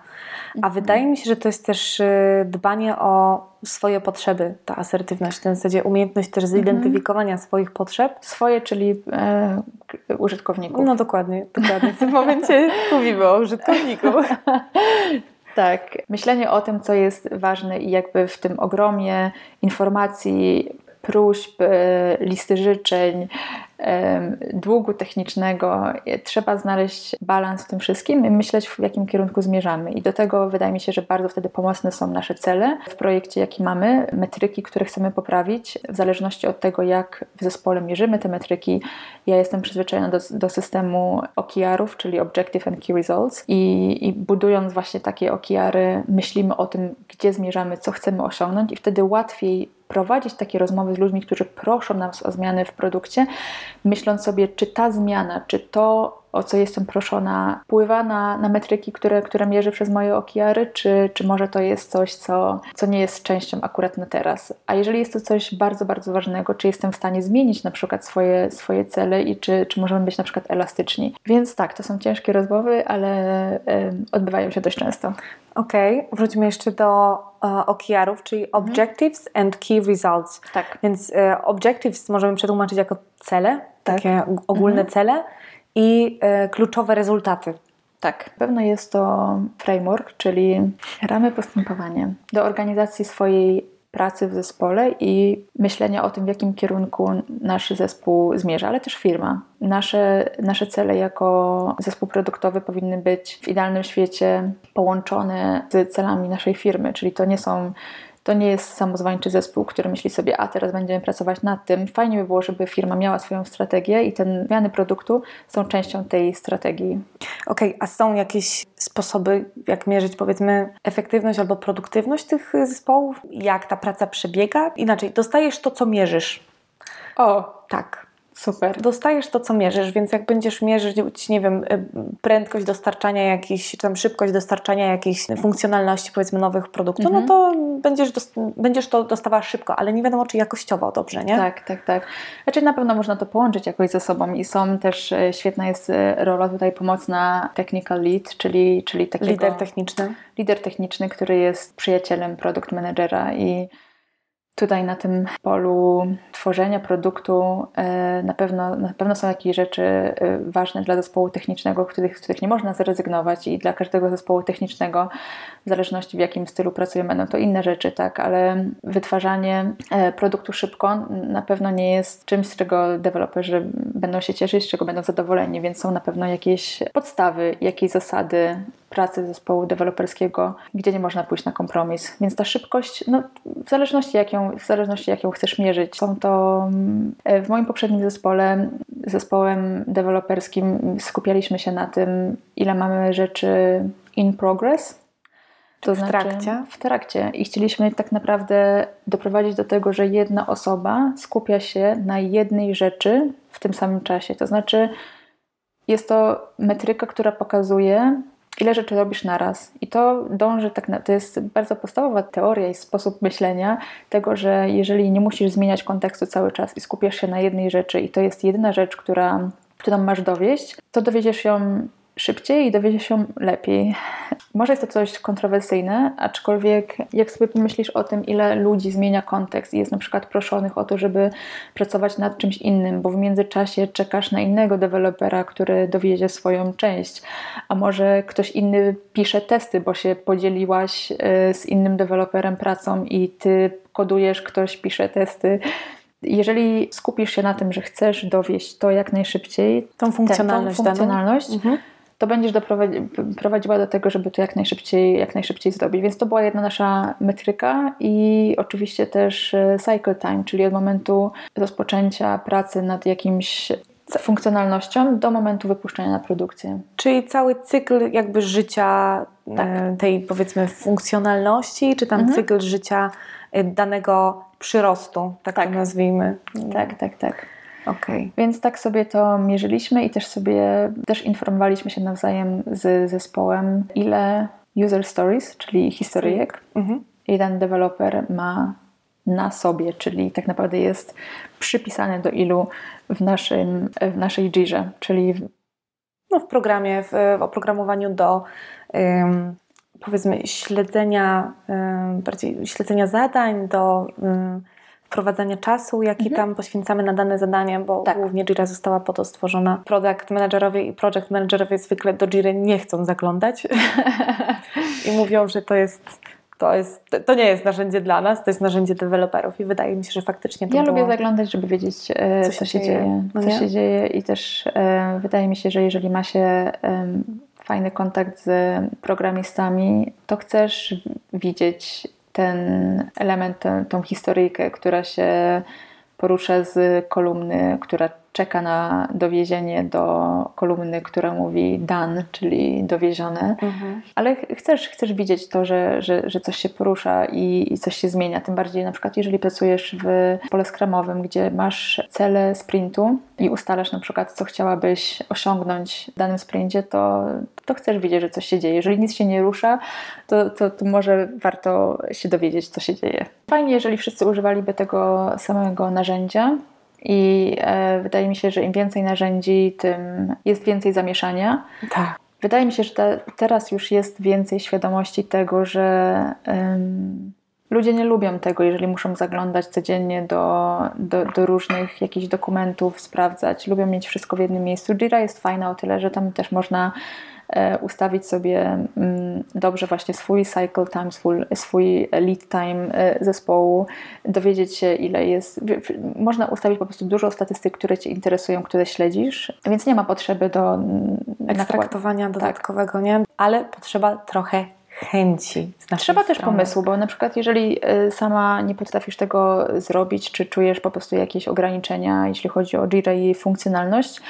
A mhm. wydaje mi się, że to jest też y, dbanie o swoje potrzeby, ta asertywność, w zasadzie umiejętność też mhm. zidentyfikowania swoich potrzeb. Swoje, czyli e, użytkowników. No dokładnie, dokładnie. W tym momencie [LAUGHS] mówimy o użytkowniku. [LAUGHS] Tak, myślenie o tym, co jest ważne i jakby w tym ogromie informacji, próśb, e, listy życzeń, długu technicznego. Trzeba znaleźć balans w tym wszystkim i myśleć, w jakim kierunku zmierzamy. I do tego wydaje mi się, że bardzo wtedy pomocne są nasze cele w projekcie, jaki mamy, metryki, które chcemy poprawić, w zależności od tego, jak w zespole mierzymy te metryki. Ja jestem przyzwyczajona do, do systemu OKR-ów, czyli Objective and Key Results i, i budując właśnie takie OKR-y, myślimy o tym, gdzie zmierzamy, co chcemy osiągnąć i wtedy łatwiej prowadzić takie rozmowy z ludźmi, którzy proszą nas o zmiany w produkcie, myśląc sobie, czy ta zmiana, czy to, o co jestem proszona, wpływa na, na metryki, które, które mierzę przez moje okiary, czy, czy może to jest coś, co, co nie jest częścią akurat na teraz. A jeżeli jest to coś bardzo, bardzo ważnego, czy jestem w stanie zmienić na przykład swoje, swoje cele i czy, czy możemy być na przykład elastyczni. Więc tak, to są ciężkie rozmowy, ale y, odbywają się dość często. Okej, okay. wróćmy jeszcze do uh, OKR-ów, czyli mhm. Objectives mhm. and Key Results. Tak. Więc uh, Objectives możemy przetłumaczyć jako cele, tak. takie ogólne mhm. cele i uh, kluczowe rezultaty. Tak, pewno jest to framework, czyli ramy postępowania do organizacji swojej pracy w zespole i myślenia o tym, w jakim kierunku nasz zespół zmierza, ale też firma. Nasze, nasze cele jako zespół produktowy powinny być w idealnym świecie połączone z celami naszej firmy, czyli to nie są to nie jest samozwańczy zespół, który myśli sobie, a teraz będziemy pracować nad tym. Fajnie by było, żeby firma miała swoją strategię i te zmiany produktu są częścią tej strategii. Okej, okay, a są jakieś sposoby, jak mierzyć powiedzmy efektywność albo produktywność tych zespołów? Jak ta praca przebiega? Inaczej, dostajesz to, co mierzysz. O, tak. Super. Dostajesz to, co mierzysz, więc jak będziesz mierzyć, nie wiem, y, prędkość dostarczania jakiejś, czy tam szybkość dostarczania jakiejś funkcjonalności, powiedzmy, nowych produktów, no mhm. no to będziesz, będziesz to dostawała szybko, ale nie wiadomo, czy jakościowo dobrze, nie? Tak, tak, tak. Znaczy na pewno można to połączyć jakoś ze sobą i są też, e, świetna jest e, rola tutaj pomocna technical lead, czyli, czyli takiego... Lider techniczny. Lider techniczny, który jest przyjacielem produkt managera i Tutaj na tym polu tworzenia produktu e, na pewno, na pewno są jakieś rzeczy e, ważne dla zespołu technicznego, których, z których nie można zrezygnować i dla każdego zespołu technicznego, w zależności w jakim stylu pracujemy, będą to inne rzeczy, tak, ale wytwarzanie e, produktu szybko na pewno nie jest czymś, z czego deweloperzy będą się cieszyć, z czego będą zadowoleni, więc są na pewno jakieś podstawy, jakieś zasady pracy zespołu deweloperskiego, gdzie nie można pójść na kompromis. Więc ta szybkość, no, w zależności jak ją, w zależności jak ją chcesz mierzyć, są to w moim poprzednim zespole, zespołem deweloperskim skupialiśmy się na tym, ile mamy rzeczy in progress, to w znaczy, trakcie? W trakcie. I chcieliśmy tak naprawdę doprowadzić do tego, że jedna osoba skupia się na jednej rzeczy w tym samym czasie. To znaczy, jest to metryka, która pokazuje, ile rzeczy robisz naraz. I to dąży tak na, to jest bardzo podstawowa teoria i sposób myślenia tego, że jeżeli nie musisz zmieniać kontekstu cały czas i skupiasz się na jednej rzeczy i to jest jedyna rzecz, która, którą masz dowieść, to dowiedziesz ją szybciej i dowiedzie się lepiej. Może jest to coś kontrowersyjne, aczkolwiek jak sobie pomyślisz o tym, ile ludzi zmienia kontekst i jest na przykład proszonych o to, żeby pracować nad czymś innym, bo w międzyczasie czekasz na innego dewelopera, który dowiedzie swoją część, a może ktoś inny pisze testy, bo się podzieliłaś y, z innym deweloperem pracą i ty kodujesz, ktoś pisze testy. Jeżeli skupisz się na tym, że chcesz dowieść to jak najszybciej, tą funkcjonalność, tą funkcjonalność mhm to będziesz prowadziła do tego, żeby to jak najszybciej, jak najszybciej zrobić. Więc to była jedna nasza metryka i oczywiście też e, cycle time, czyli od momentu rozpoczęcia pracy nad jakimś funkcjonalnością do momentu wypuszczenia na produkcję. Czyli cały cykl jakby życia e, tak. tej powiedzmy funkcjonalności, czy tam mhm. cykl życia e, danego przyrostu, tak, tak. to nazwijmy. Tak, tak, tak. Okay. Więc tak sobie to mierzyliśmy i też sobie też informowaliśmy się nawzajem z zespołem, ile user stories, czyli historyjek, mhm. jeden deweloper ma na sobie, czyli tak naprawdę jest przypisany do ilu w, naszym, w naszej Jirze, czyli w, no w programie, w, w oprogramowaniu do um, powiedzmy śledzenia, um, bardziej śledzenia zadań, do um, wprowadzania czasu, jaki mhm. tam poświęcamy na dane zadanie, bo tak. głównie Jira została po to stworzona. Product managerowie i project managerowie zwykle do Jiry nie chcą zaglądać [LAUGHS] i mówią, że to jest to, jest, to nie jest narzędzie dla nas, to jest narzędzie deweloperów i wydaje mi się, że faktycznie to Ja było... lubię zaglądać, żeby wiedzieć, e, co, co się, dzieje. dzieje. No co się dzieje i też e, wydaje mi się, że jeżeli ma się e, fajny kontakt z programistami, to chcesz widzieć ten element, tę, tą historyjkę, która się porusza z kolumny, która czeka na dowiezienie do kolumny, która mówi done, czyli dowiezione, mhm. ale chcesz, chcesz widzieć to, że, że, że coś się porusza i, i, coś się zmienia. Tym bardziej na przykład, jeżeli pracujesz w pole skramowym, gdzie masz cele sprintu i ustalasz na przykład, co chciałabyś osiągnąć w danym sprincie, to, to chcesz widzieć, że coś się dzieje. Jeżeli nic się nie rusza, to, to, to może warto się dowiedzieć, co się dzieje. Fajnie, jeżeli wszyscy używaliby tego samego narzędzia, i e, wydaje mi się, że im więcej narzędzi, tym jest więcej zamieszania. Tak. Wydaje mi się, że te, teraz już jest więcej świadomości tego, że ludzie nie lubią tego, jeżeli muszą zaglądać codziennie do, do, do, różnych jakichś dokumentów, sprawdzać. Lubią mieć wszystko w jednym miejscu. Jira jest fajna o tyle, że tam też można ustawić sobie mm, dobrze właśnie swój cycle time, swój, swój lead time e, zespołu, dowiedzieć się ile jest. Można ustawić po prostu dużo statystyk, które Cię interesują, które śledzisz, więc nie ma potrzeby do mm, ekstraktowania tak. dodatkowego, tak. nie? Ale potrzeba trochę chęci. Trzeba też pomysłu, bo na przykład jeżeli y, sama nie potrafisz tego zrobić, czy czujesz po prostu jakieś ograniczenia, jeśli chodzi o Jira i jej funkcjonalność,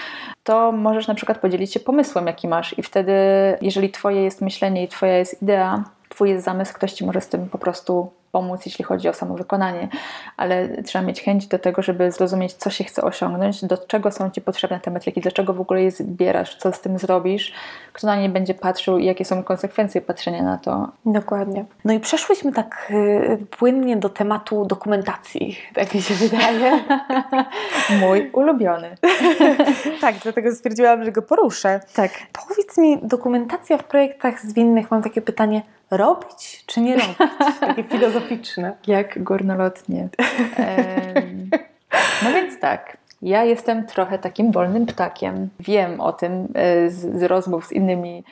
to możesz na przykład podzielić się pomysłem, jaki masz i wtedy, jeżeli twoje jest myślenie i twoja jest idea, twój jest zamysł, ktoś ci może z tym po prostu pomóc, jeśli chodzi o samo wykonanie, ale trzeba mieć chęć do tego, żeby zrozumieć, co się chce osiągnąć, do czego są Ci potrzebne te metryki, dlaczego w ogóle je zbierasz, co z tym zrobisz, kto na nie będzie patrzył i jakie są konsekwencje patrzenia na to. Dokładnie. No i przeszłyśmy tak y, płynnie do tematu dokumentacji, tak mi się wydaje. [LAUGHS] Mój ulubiony. [LAUGHS] tak, dlatego stwierdziłam, że go poruszę. Tak. Powiedz mi, dokumentacja w projektach zwinnych, mam takie pytanie, robić czy nie robić? Takie filozoficzne. [LAUGHS] Jak górnolotnie. No więc tak. Ja jestem trochę takim wolnym ptakiem. Wiem o tym e, z, z rozmów z innymi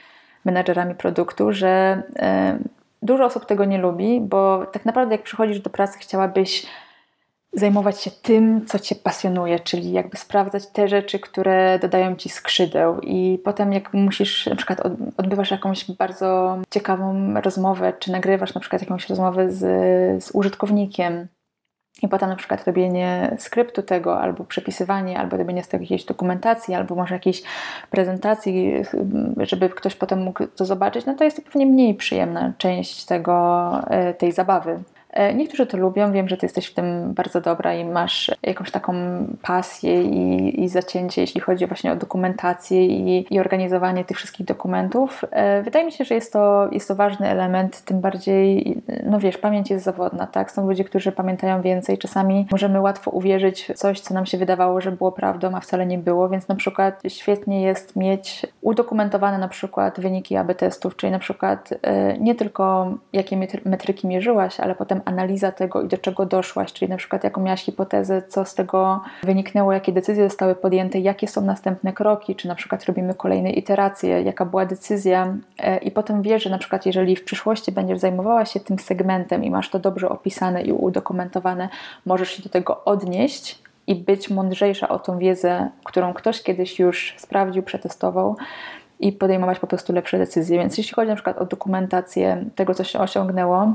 menadżerami produktu, że dużo osób tego nie lubi, bo tak naprawdę jak przychodzisz do pracy, chciałabyś zajmować się tym, co Cię pasjonuje, czyli jakby sprawdzać te rzeczy, które dodają Ci skrzydeł i potem jak musisz, na przykład odbywasz jakąś bardzo ciekawą rozmowę, czy nagrywasz na przykład jakąś rozmowę z, z użytkownikiem i potem na przykład robienie skryptu tego, albo przepisywanie, albo robienie z tego jakiejś dokumentacji, albo może jakiejś prezentacji, żeby ktoś potem mógł to zobaczyć, no to jest to pewnie mniej przyjemna część tego, e, tej zabawy. E, niektórzy to lubią, wiem, że ty jesteś w tym bardzo dobra i masz jakąś taką pasję i, i zacięcie, jeśli chodzi właśnie o dokumentację i, i organizowanie tych wszystkich dokumentów. E, wydaje mi się, że jest to, jest to ważny element, tym bardziej, no wiesz, pamięć jest zawodna, tak? Są ludzie, którzy pamiętają więcej. Czasami możemy łatwo uwierzyć w coś, co nam się wydawało, że było prawdą, a wcale nie było, więc na przykład świetnie jest mieć udokumentowane na przykład wyniki AB testów, czyli na przykład e, nie tylko jakie metryki mierzyłaś, ale potem analiza tego i do czego doszłaś, czyli na przykład jaką miałaś hipotezę, co z tego wyniknęło, jakie decyzje zostały podjęte, jakie są następne kroki, czy na przykład robimy kolejne iteracje, jaka była decyzja e, i potem wiesz, że na przykład jeżeli w przyszłości będziesz zajmowała się tym segmentem i masz to dobrze opisane i udokumentowane, możesz się do tego odnieść i być mądrzejsza o tą wiedzę, którą ktoś kiedyś już sprawdził, przetestował i podejmować po prostu lepsze decyzje. Więc jeśli chodzi na przykład o dokumentację tego, co się osiągnęło,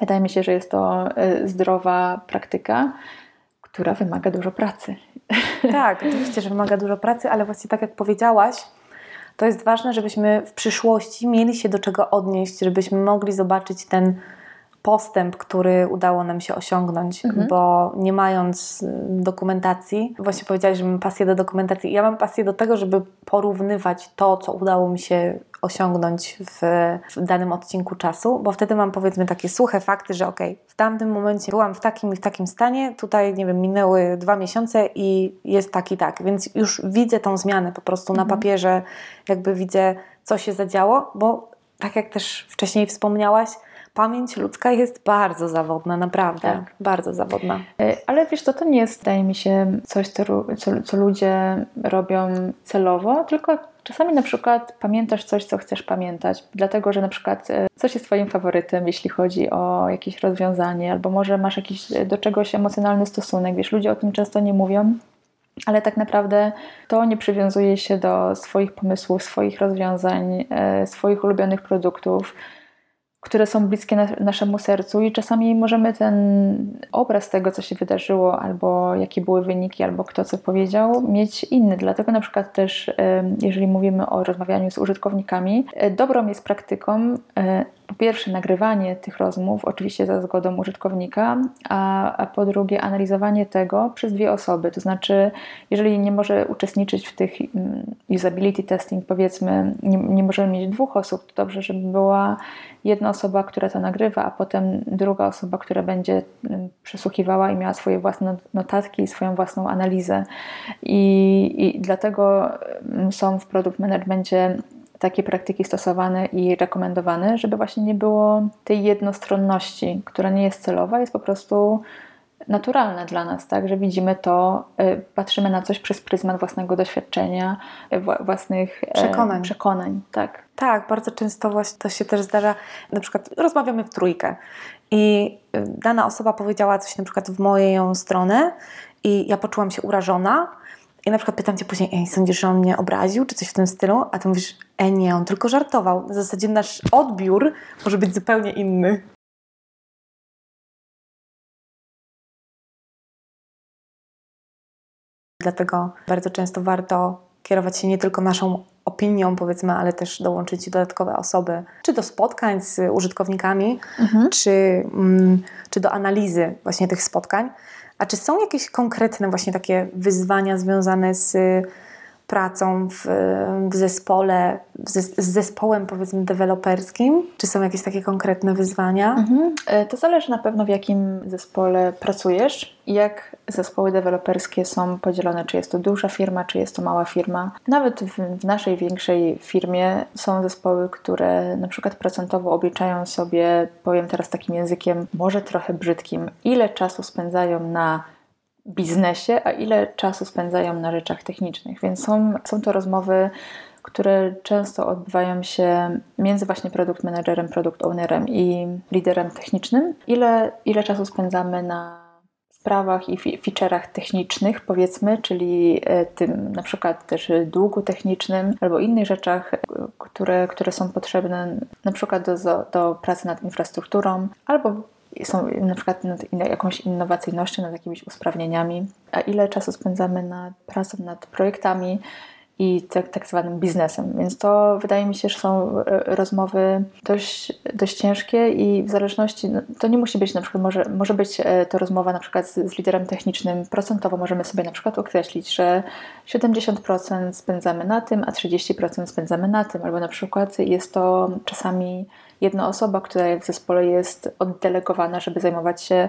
Wydaje mi się, że jest to y, zdrowa praktyka, która wymaga dużo pracy. [LAUGHS] Tak, oczywiście, że wymaga dużo pracy, ale właśnie tak jak powiedziałaś, to jest ważne, żebyśmy w przyszłości mieli się do czego odnieść, żebyśmy mogli zobaczyć ten postęp, który udało nam się osiągnąć, mhm. bo nie mając y, dokumentacji, właśnie powiedziałaś, że mam pasję do dokumentacji. Ja mam pasję do tego, żeby porównywać to, co udało mi się osiągnąć w, w danym odcinku czasu, bo wtedy mam powiedzmy takie suche fakty, że ok, w tamtym momencie byłam w takim i w takim stanie, tutaj nie wiem, minęły dwa miesiące i jest tak i tak, więc już widzę tą zmianę po prostu mhm. na papierze, jakby widzę, co się zadziało, bo tak jak też wcześniej wspomniałaś, pamięć ludzka jest bardzo zawodna, naprawdę, tak. bardzo zawodna. E, ale wiesz, to to nie jest, wydaje mi się, coś, co, co, ludzie robią celowo, tylko Czasami na przykład pamiętasz coś, co chcesz pamiętać, dlatego że na przykład e, coś jest Twoim faworytem, jeśli chodzi o jakieś rozwiązanie, albo może masz jakiś e, do czegoś emocjonalny stosunek. Wiesz, ludzie o tym często nie mówią, ale tak naprawdę to nie przywiązuje się do swoich pomysłów, swoich rozwiązań, swoich ulubionych produktów które są bliskie na, naszemu sercu i czasami możemy ten obraz tego, co się wydarzyło, albo jakie były wyniki, albo kto co powiedział, mieć inny. Dlatego na przykład też, jeżeli mówimy o rozmawianiu z użytkownikami, e, dobrą jest praktyką e, po pierwsze nagrywanie tych rozmów, oczywiście za zgodą użytkownika, a, a, po drugie analizowanie tego przez dwie osoby. To znaczy, jeżeli nie może uczestniczyć w tych mm, usability testing, powiedzmy, nie, nie możemy mieć dwóch osób, to dobrze, żeby była jedna osoba, która to nagrywa, a potem druga osoba, która będzie mm, przesłuchiwała i miała swoje własne notatki i swoją własną analizę. I, i dlatego mm, są w produkt managementie takie praktyki stosowane i rekomendowane, żeby właśnie nie było tej jednostronności, która nie jest celowa, jest po prostu naturalne dla nas, tak, że widzimy to, patrzymy na coś przez pryzmat własnego doświadczenia, własnych przekonań. przekonań tak. Tak, bardzo często właśnie to się też zdarza, na przykład rozmawiamy w trójkę i dana osoba powiedziała coś na przykład w moją stronę i ja poczułam się urażona, i na przykład pytam cię później, ej, sądzisz, że on mnie obraził, czy coś w tym stylu? A ty mówisz, ej, nie, on tylko żartował. W zasadzie nasz odbiór może być zupełnie inny. Dlatego bardzo często warto kierować się nie tylko naszą opinią, powiedzmy, ale też dołączyć dodatkowe osoby, czy do spotkań z użytkownikami, mhm. czy, mm, czy do analizy właśnie tych spotkań. A czy są jakieś konkretne właśnie takie wyzwania związane z pracą w, w zespole, z, zespołem powiedzmy deweloperskim? Czy są jakieś takie konkretne wyzwania? Mhm. E, to zależy na pewno w jakim zespole pracujesz i jak zespoły deweloperskie są podzielone, czy jest to duża firma, czy jest to mała firma. Nawet w, w naszej większej firmie są zespoły, które na przykład procentowo obliczają sobie, powiem teraz takim językiem może trochę brzydkim, ile czasu spędzają na biznesie, a ile czasu spędzają na rzeczach technicznych. Więc są, są to rozmowy, które często odbywają się między właśnie produkt managerem, produkt ownerem i liderem technicznym. Ile, ile czasu spędzamy na sprawach i feature'ach technicznych, powiedzmy, czyli e, tym na przykład też długu technicznym albo innych rzeczach, które, które są potrzebne na przykład do, do pracy nad infrastrukturą albo są na przykład nad jakąś innowacyjnością, nad jakimiś usprawnieniami, a ile czasu spędzamy nad pracą nad projektami i tak, tak zwanym biznesem. Więc to wydaje mi się, że są e, rozmowy dość, dość ciężkie i w zależności, no, to nie musi być na przykład, może, może być e, to rozmowa na przykład z, z liderem technicznym, procentowo. Możemy sobie na przykład określić, że 70% spędzamy na tym, a 30% spędzamy na tym, albo na przykład jest to czasami jedna osoba, która w zespole jest oddelegowana, żeby zajmować się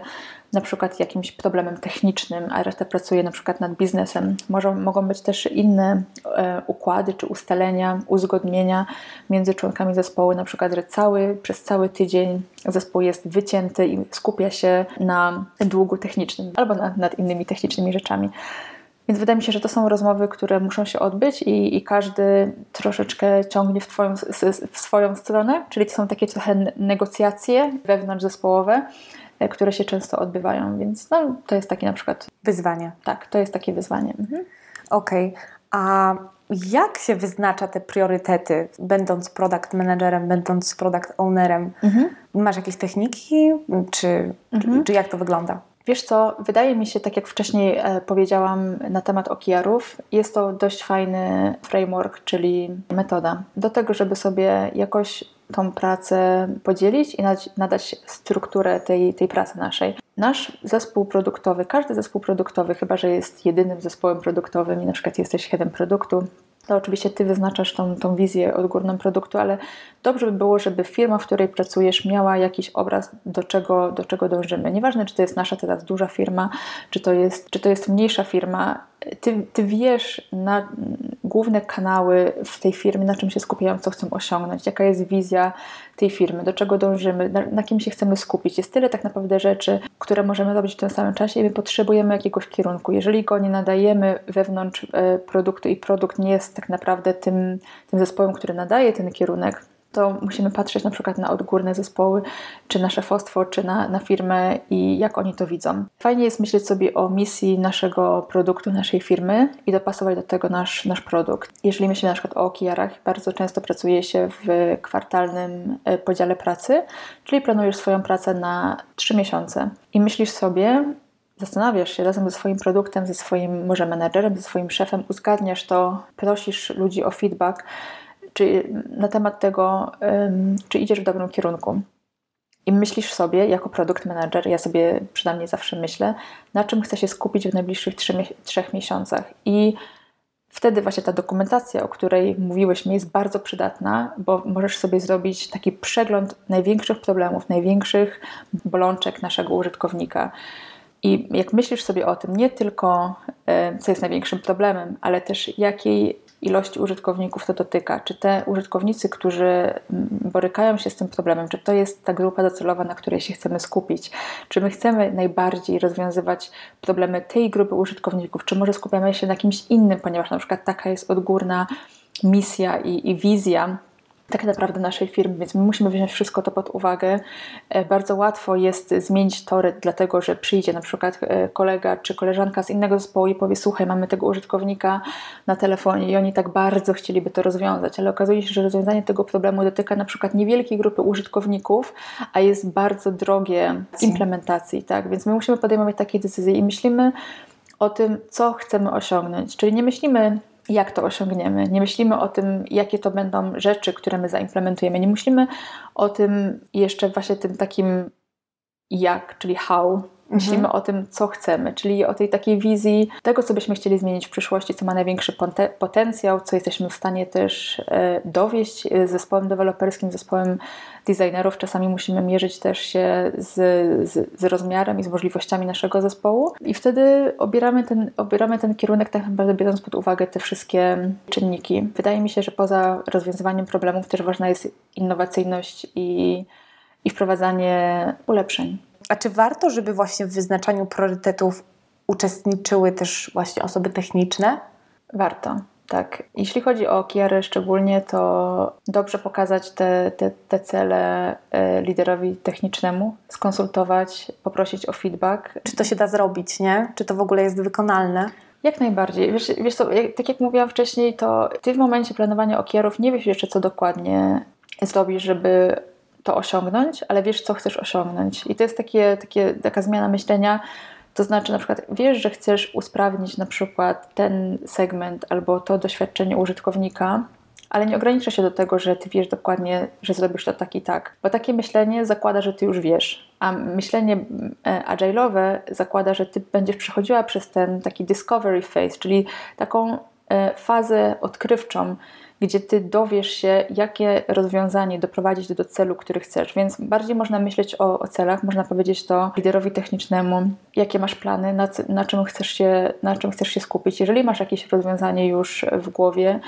na przykład jakimś problemem technicznym, a reszta pracuje na przykład nad biznesem. Może, mogą być też inne e, układy czy ustalenia, uzgodnienia między członkami zespołu, na przykład, że cały, przez cały tydzień zespół jest wycięty i skupia się na długu technicznym albo nad, nad innymi technicznymi rzeczami. Więc wydaje mi się, że to są rozmowy, które muszą się odbyć i, i każdy troszeczkę ciągnie w, twoją, w swoją stronę, czyli to są takie trochę negocjacje wewnątrz zespołowe, e, które się często odbywają, więc no, to jest takie na przykład wyzwanie. Tak, to jest takie wyzwanie. Mhm. Okej, okay. a jak się wyznacza te priorytety, będąc product managerem, będąc product ownerem? Mhm. Masz jakieś techniki, czy, mhm. czy, czy jak to wygląda? Wiesz co, wydaje mi się, tak jak wcześniej e, powiedziałam na temat OKR-ów, jest to dość fajny framework, czyli metoda do tego, żeby sobie jakoś tą pracę podzielić i nadać strukturę tej, tej pracy naszej. Nasz zespół produktowy, każdy zespół produktowy, chyba że jest jedynym zespołem produktowym i na przykład jesteś headem produktu, to oczywiście Ty wyznaczasz tą, tą wizję odgórną produktu, ale dobrze by było, żeby firma, w której pracujesz, miała jakiś obraz, do czego, do czego dążymy. Nieważne, czy to jest nasza teraz duża firma, czy to jest, czy to jest mniejsza firma, ty, ty wiesz na główne kanały w tej firmie, na czym się skupiają, co chcą osiągnąć, jaka jest wizja tej firmy, do czego dążymy, na, na, kim się chcemy skupić. Jest tyle tak naprawdę rzeczy, które możemy robić w tym samym czasie i my potrzebujemy jakiegoś kierunku. Jeżeli go nie nadajemy wewnątrz e, produktu i produkt nie jest tak naprawdę tym, tym zespołem, który nadaje ten kierunek, to musimy patrzeć na przykład na odgórne zespoły, czy na szefostwo, czy na, na firmę i jak oni to widzą. Fajnie jest myśleć sobie o misji naszego produktu, naszej firmy i dopasować do tego nasz, nasz produkt. Jeżeli myślimy na przykład o OKR-ach, bardzo często pracuje się w kwartalnym e, podziale pracy, czyli planujesz swoją pracę na 3 miesiące i myślisz sobie, zastanawiasz się razem ze swoim produktem, ze swoim może menedżerem, ze swoim szefem, uzgadniasz to, prosisz ludzi o feedback, czy na temat tego, czy idziesz w dobrym kierunku. I myślisz sobie, jako produkt manager, ja sobie przynajmniej zawsze myślę, na czym chcę się skupić w najbliższych trzech miesiącach. I wtedy właśnie ta dokumentacja, o której mówiłyśmy, jest bardzo przydatna, bo możesz sobie zrobić taki przegląd największych problemów, największych bolączek naszego użytkownika. I jak myślisz sobie o tym, nie tylko co jest największym problemem, ale też jakiej ilości użytkowników to dotyka. Czy te użytkownicy, którzy mm, borykają się z tym problemem, czy to jest ta grupa docelowa, na której się chcemy skupić? Czy my chcemy najbardziej rozwiązywać problemy tej grupy użytkowników, czy może skupiamy się na kimś innym, ponieważ na przykład taka jest odgórna misja i, i wizja tak naprawdę naszej firmy, więc my musimy wziąć wszystko to pod uwagę. E, bardzo łatwo jest zmienić tory, dlatego że przyjdzie na przykład e, kolega czy koleżanka z innego zespołu i powie: Słuchaj, mamy tego użytkownika na telefonie i oni tak bardzo chcieliby to rozwiązać, ale okazuje się, że rozwiązanie tego problemu dotyka na przykład niewielkiej grupy użytkowników, a jest bardzo drogie w implementacji, tak? Więc my musimy podejmować takie decyzje i myślimy o tym, co chcemy osiągnąć. Czyli nie myślimy jak to osiągniemy. Nie myślimy o tym, jakie to będą rzeczy, które my zaimplementujemy. Nie myślimy o tym jeszcze właśnie tym takim jak, czyli how, Myślimy mhm. o tym, co chcemy, czyli o tej takiej wizji tego, co byśmy chcieli zmienić w przyszłości, co ma największy potencjał, co jesteśmy w stanie też e, dowieść z zespołem deweloperskim, zespołem designerów. Czasami musimy mierzyć też się z, z, z rozmiarem i z możliwościami naszego zespołu i wtedy obieramy ten, obieramy ten kierunek tak naprawdę biorąc pod uwagę te wszystkie czynniki. Wydaje mi się, że poza rozwiązywaniem problemów też ważna jest innowacyjność i, i wprowadzanie ulepszeń. A czy warto, żeby właśnie w wyznaczaniu priorytetów uczestniczyły też właśnie osoby techniczne? Warto. Tak, jeśli chodzi o Kiarę szczególnie, to dobrze pokazać te, te, te cele e, liderowi technicznemu, skonsultować, poprosić o feedback. Czy to się da zrobić, nie? Czy to w ogóle jest wykonalne? Jak najbardziej. Wiesz, wiesz co, tak jak mówiłam wcześniej, to ty w momencie planowania okierów nie wiesz jeszcze, co dokładnie zrobisz, żeby to osiągnąć, ale wiesz, co chcesz osiągnąć. I to jest takie, takie, taka zmiana myślenia. To znaczy, na przykład, wiesz, że chcesz usprawnić na przykład ten segment albo to doświadczenie użytkownika, ale nie ogranicza się do tego, że ty wiesz dokładnie, że zrobisz to tak i tak. Bo takie myślenie zakłada, że ty już wiesz, a myślenie e, agile'owe zakłada, że ty będziesz przechodziła przez ten taki discovery phase, czyli taką e, fazę odkrywczą, gdzie ty dowiesz się, jakie rozwiązanie doprowadzić do, celu, który chcesz. Więc bardziej można myśleć o, o, celach, można powiedzieć to liderowi technicznemu, jakie masz plany, na, na, czym chcesz się, na czym chcesz się skupić. Jeżeli masz jakieś rozwiązanie już w głowie,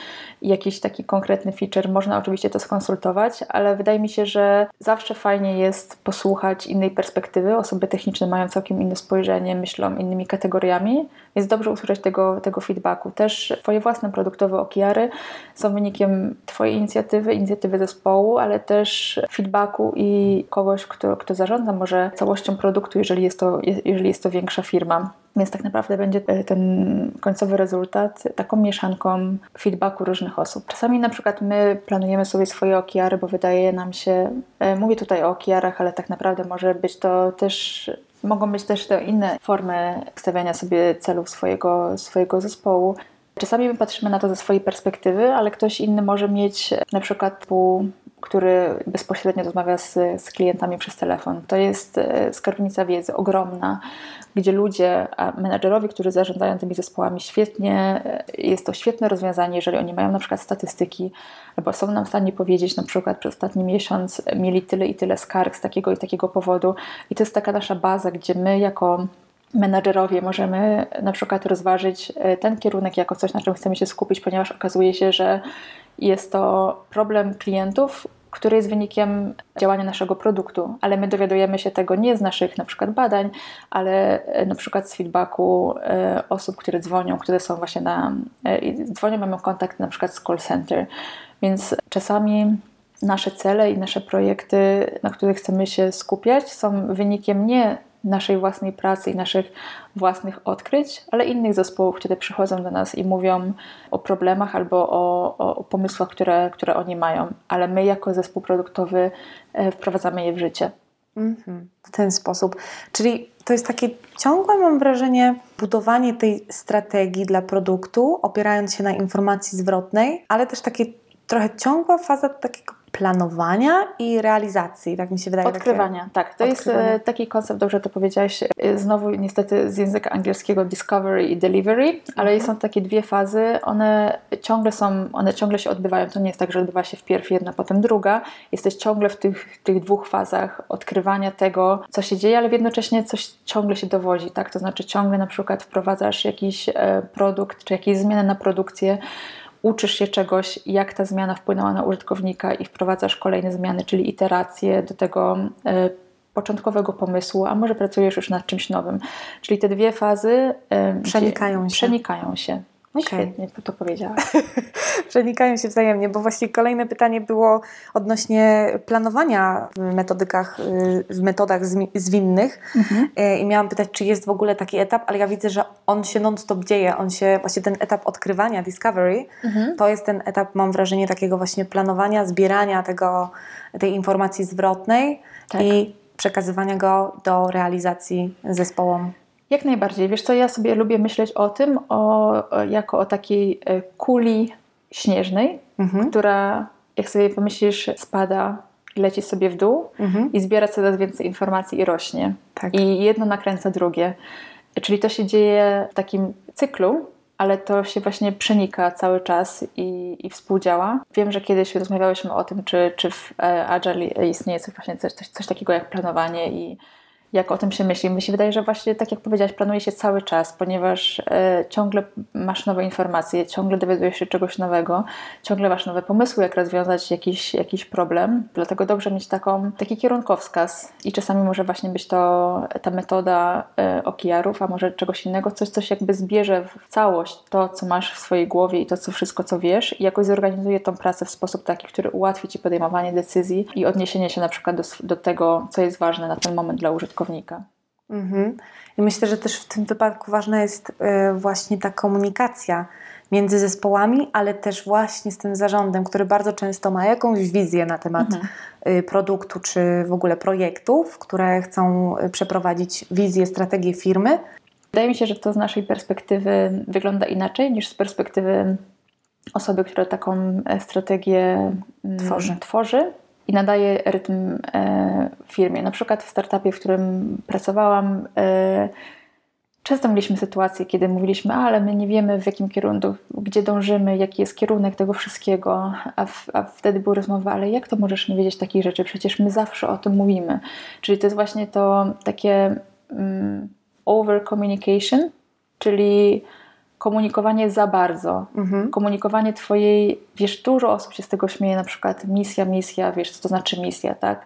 jakiś taki konkretny feature, można oczywiście to skonsultować, ale wydaje mi się, że zawsze fajnie jest posłuchać innej perspektywy. Osoby techniczne mają całkiem inne spojrzenie, myślą innymi kategoriami, więc dobrze usłyszeć tego, tego feedbacku. Też Twoje własne produktowe okiary są wynikiem Twojej inicjatywy, inicjatywy zespołu, ale też feedbacku i kogoś, kto, kto zarządza może całością produktu, jeżeli jest, to, jeżeli jest to większa firma. Więc tak naprawdę będzie ten końcowy rezultat taką mieszanką feedbacku różnych osób. Czasami na przykład my planujemy sobie swoje okiary, bo wydaje nam się, e, mówię tutaj o okiarach, ale tak naprawdę może być to też Mogą być też te inne formy stawiania sobie celów swojego, swojego zespołu. Czasami my patrzymy na to ze swojej perspektywy, ale ktoś inny może mieć na przykład pół który bezpośrednio rozmawia z, z klientami przez telefon. To jest e, skarbnica wiedzy ogromna, gdzie ludzie, a menadżerowie, którzy zarządzają tymi zespołami, świetnie, e, jest to świetne rozwiązanie, jeżeli oni mają na przykład statystyki, albo są nam w stanie powiedzieć, na przykład przez ostatni miesiąc mieli tyle i tyle skarg z takiego i takiego powodu. I to jest taka nasza baza, gdzie my jako menadżerowie możemy na przykład rozważyć e, ten kierunek jako coś, na czym chcemy się skupić, ponieważ okazuje się, że jest to problem klientów, który jest wynikiem działania naszego produktu, ale my dowiadujemy się tego nie z naszych na przykład badań, ale e, na przykład z feedbacku e, osób, które dzwonią, które są właśnie na, dzwonią, mamy kontakt na przykład z call center, więc czasami nasze cele i nasze projekty, na których chcemy się skupiać, są wynikiem nie naszej własnej pracy i naszych własnych odkryć, ale innych zespołów, które przychodzą do nas i mówią o problemach albo o, o pomysłach, które, które oni mają, ale my jako zespół produktowy e, wprowadzamy je w życie. Mhm, w ten sposób. Czyli to jest takie ciągłe, mam wrażenie, budowanie tej strategii dla produktu, opierając się na informacji zwrotnej, ale też takie trochę ciągła faza takiego planowania i realizacji, tak mi się wydaje. Odkrywania, takie... tak. To Odkrywania. jest taki koncept, dobrze to powiedziałaś, e, znowu niestety z języka angielskiego discovery i delivery, ale mhm. są takie dwie fazy, one ciągle są, one ciągle się odbywają, to nie jest tak, że odbywa się wpierw jedna, potem druga, jesteś ciągle w tych, tych dwóch fazach odkrywania tego, co się dzieje, ale jednocześnie coś ciągle się dowodzi, tak, to znaczy ciągle na przykład wprowadzasz jakiś e, produkt, czy jakieś zmiany na produkcję, uczysz się czegoś, jak ta zmiana wpłynęła na użytkownika i wprowadzasz kolejne zmiany, czyli iteracje do tego e, początkowego pomysłu, a może pracujesz już nad czymś nowym. Czyli te dwie fazy przenikają się. Przenikają się. Okay. Świetnie to powiedziałaś. [LAUGHS] Przenikają się wzajemnie, bo właśnie kolejne pytanie było odnośnie planowania w metodykach, w metodach zwinnych mhm. E, i miałam pytać, czy jest w ogóle taki etap, ale ja widzę, że on się non-stop dzieje, on się, właśnie ten etap odkrywania, discovery, mhm. to jest ten etap, mam wrażenie, takiego właśnie planowania, zbierania tego, tej informacji zwrotnej tak. i przekazywania go do realizacji zespołom. Jak najbardziej. Wiesz co, ja sobie lubię myśleć o tym o, jako o takiej e, kuli śnieżnej, mhm. która, jak sobie pomyślisz, spada, leci sobie w dół mhm. i zbiera coraz więcej informacji i rośnie. Tak. I jedno nakręca drugie. Czyli to się dzieje w takim cyklu, ale to się właśnie przenika cały czas i, i współdziała. Wiem, że kiedyś rozmawiałyśmy o tym, czy, czy w e, Agile istnieje coś, właśnie coś, coś takiego jak planowanie i jak o tym się myśli. Mi się wydaje, że właśnie tak jak powiedziałaś, planuje się cały czas, ponieważ e, ciągle masz nowe informacje, ciągle dowiadujesz się czegoś nowego, ciągle masz nowe pomysły, jak rozwiązać jakiś, jakiś problem. Dlatego dobrze mieć taką, taki kierunkowskaz i czasami może właśnie być to ta metoda e, okijarów, a może czegoś innego, coś, coś jakby zbierze w całość to, co masz w swojej głowie i to, co wszystko, co wiesz i jakoś zorganizuje tą pracę w sposób taki, który ułatwi Ci podejmowanie decyzji i odniesienie się na przykład do, do tego, co jest ważne na ten moment dla użytkownika użytkownika. Mhm. I myślę, że też w tym wypadku ważna jest e, właśnie ta komunikacja między zespołami, ale też właśnie z tym zarządem, który bardzo często ma jakąś wizję na temat mhm. E, produktu czy w ogóle projektów, które chcą e, przeprowadzić wizję, strategię firmy. Wydaje mi się, że to z naszej perspektywy wygląda inaczej niż z perspektywy osoby, która taką strategię mm, tworzy. tworzy i nadaje rytm e, firmie. Na przykład w startupie, w którym pracowałam, e, często mieliśmy sytuacje, kiedy mówiliśmy, ale my nie wiemy w jakim kierunku, gdzie dążymy, jaki jest kierunek tego wszystkiego, a, w, a wtedy były rozmowy, ale jak to możesz nie wiedzieć takich rzeczy? Przecież my zawsze o tym mówimy. Czyli to jest właśnie to takie um, over communication, czyli komunikowanie za bardzo, mhm. komunikowanie Twojej, wiesz, dużo osób się z tego śmieje, na przykład misja, misja, wiesz, co to znaczy misja, tak?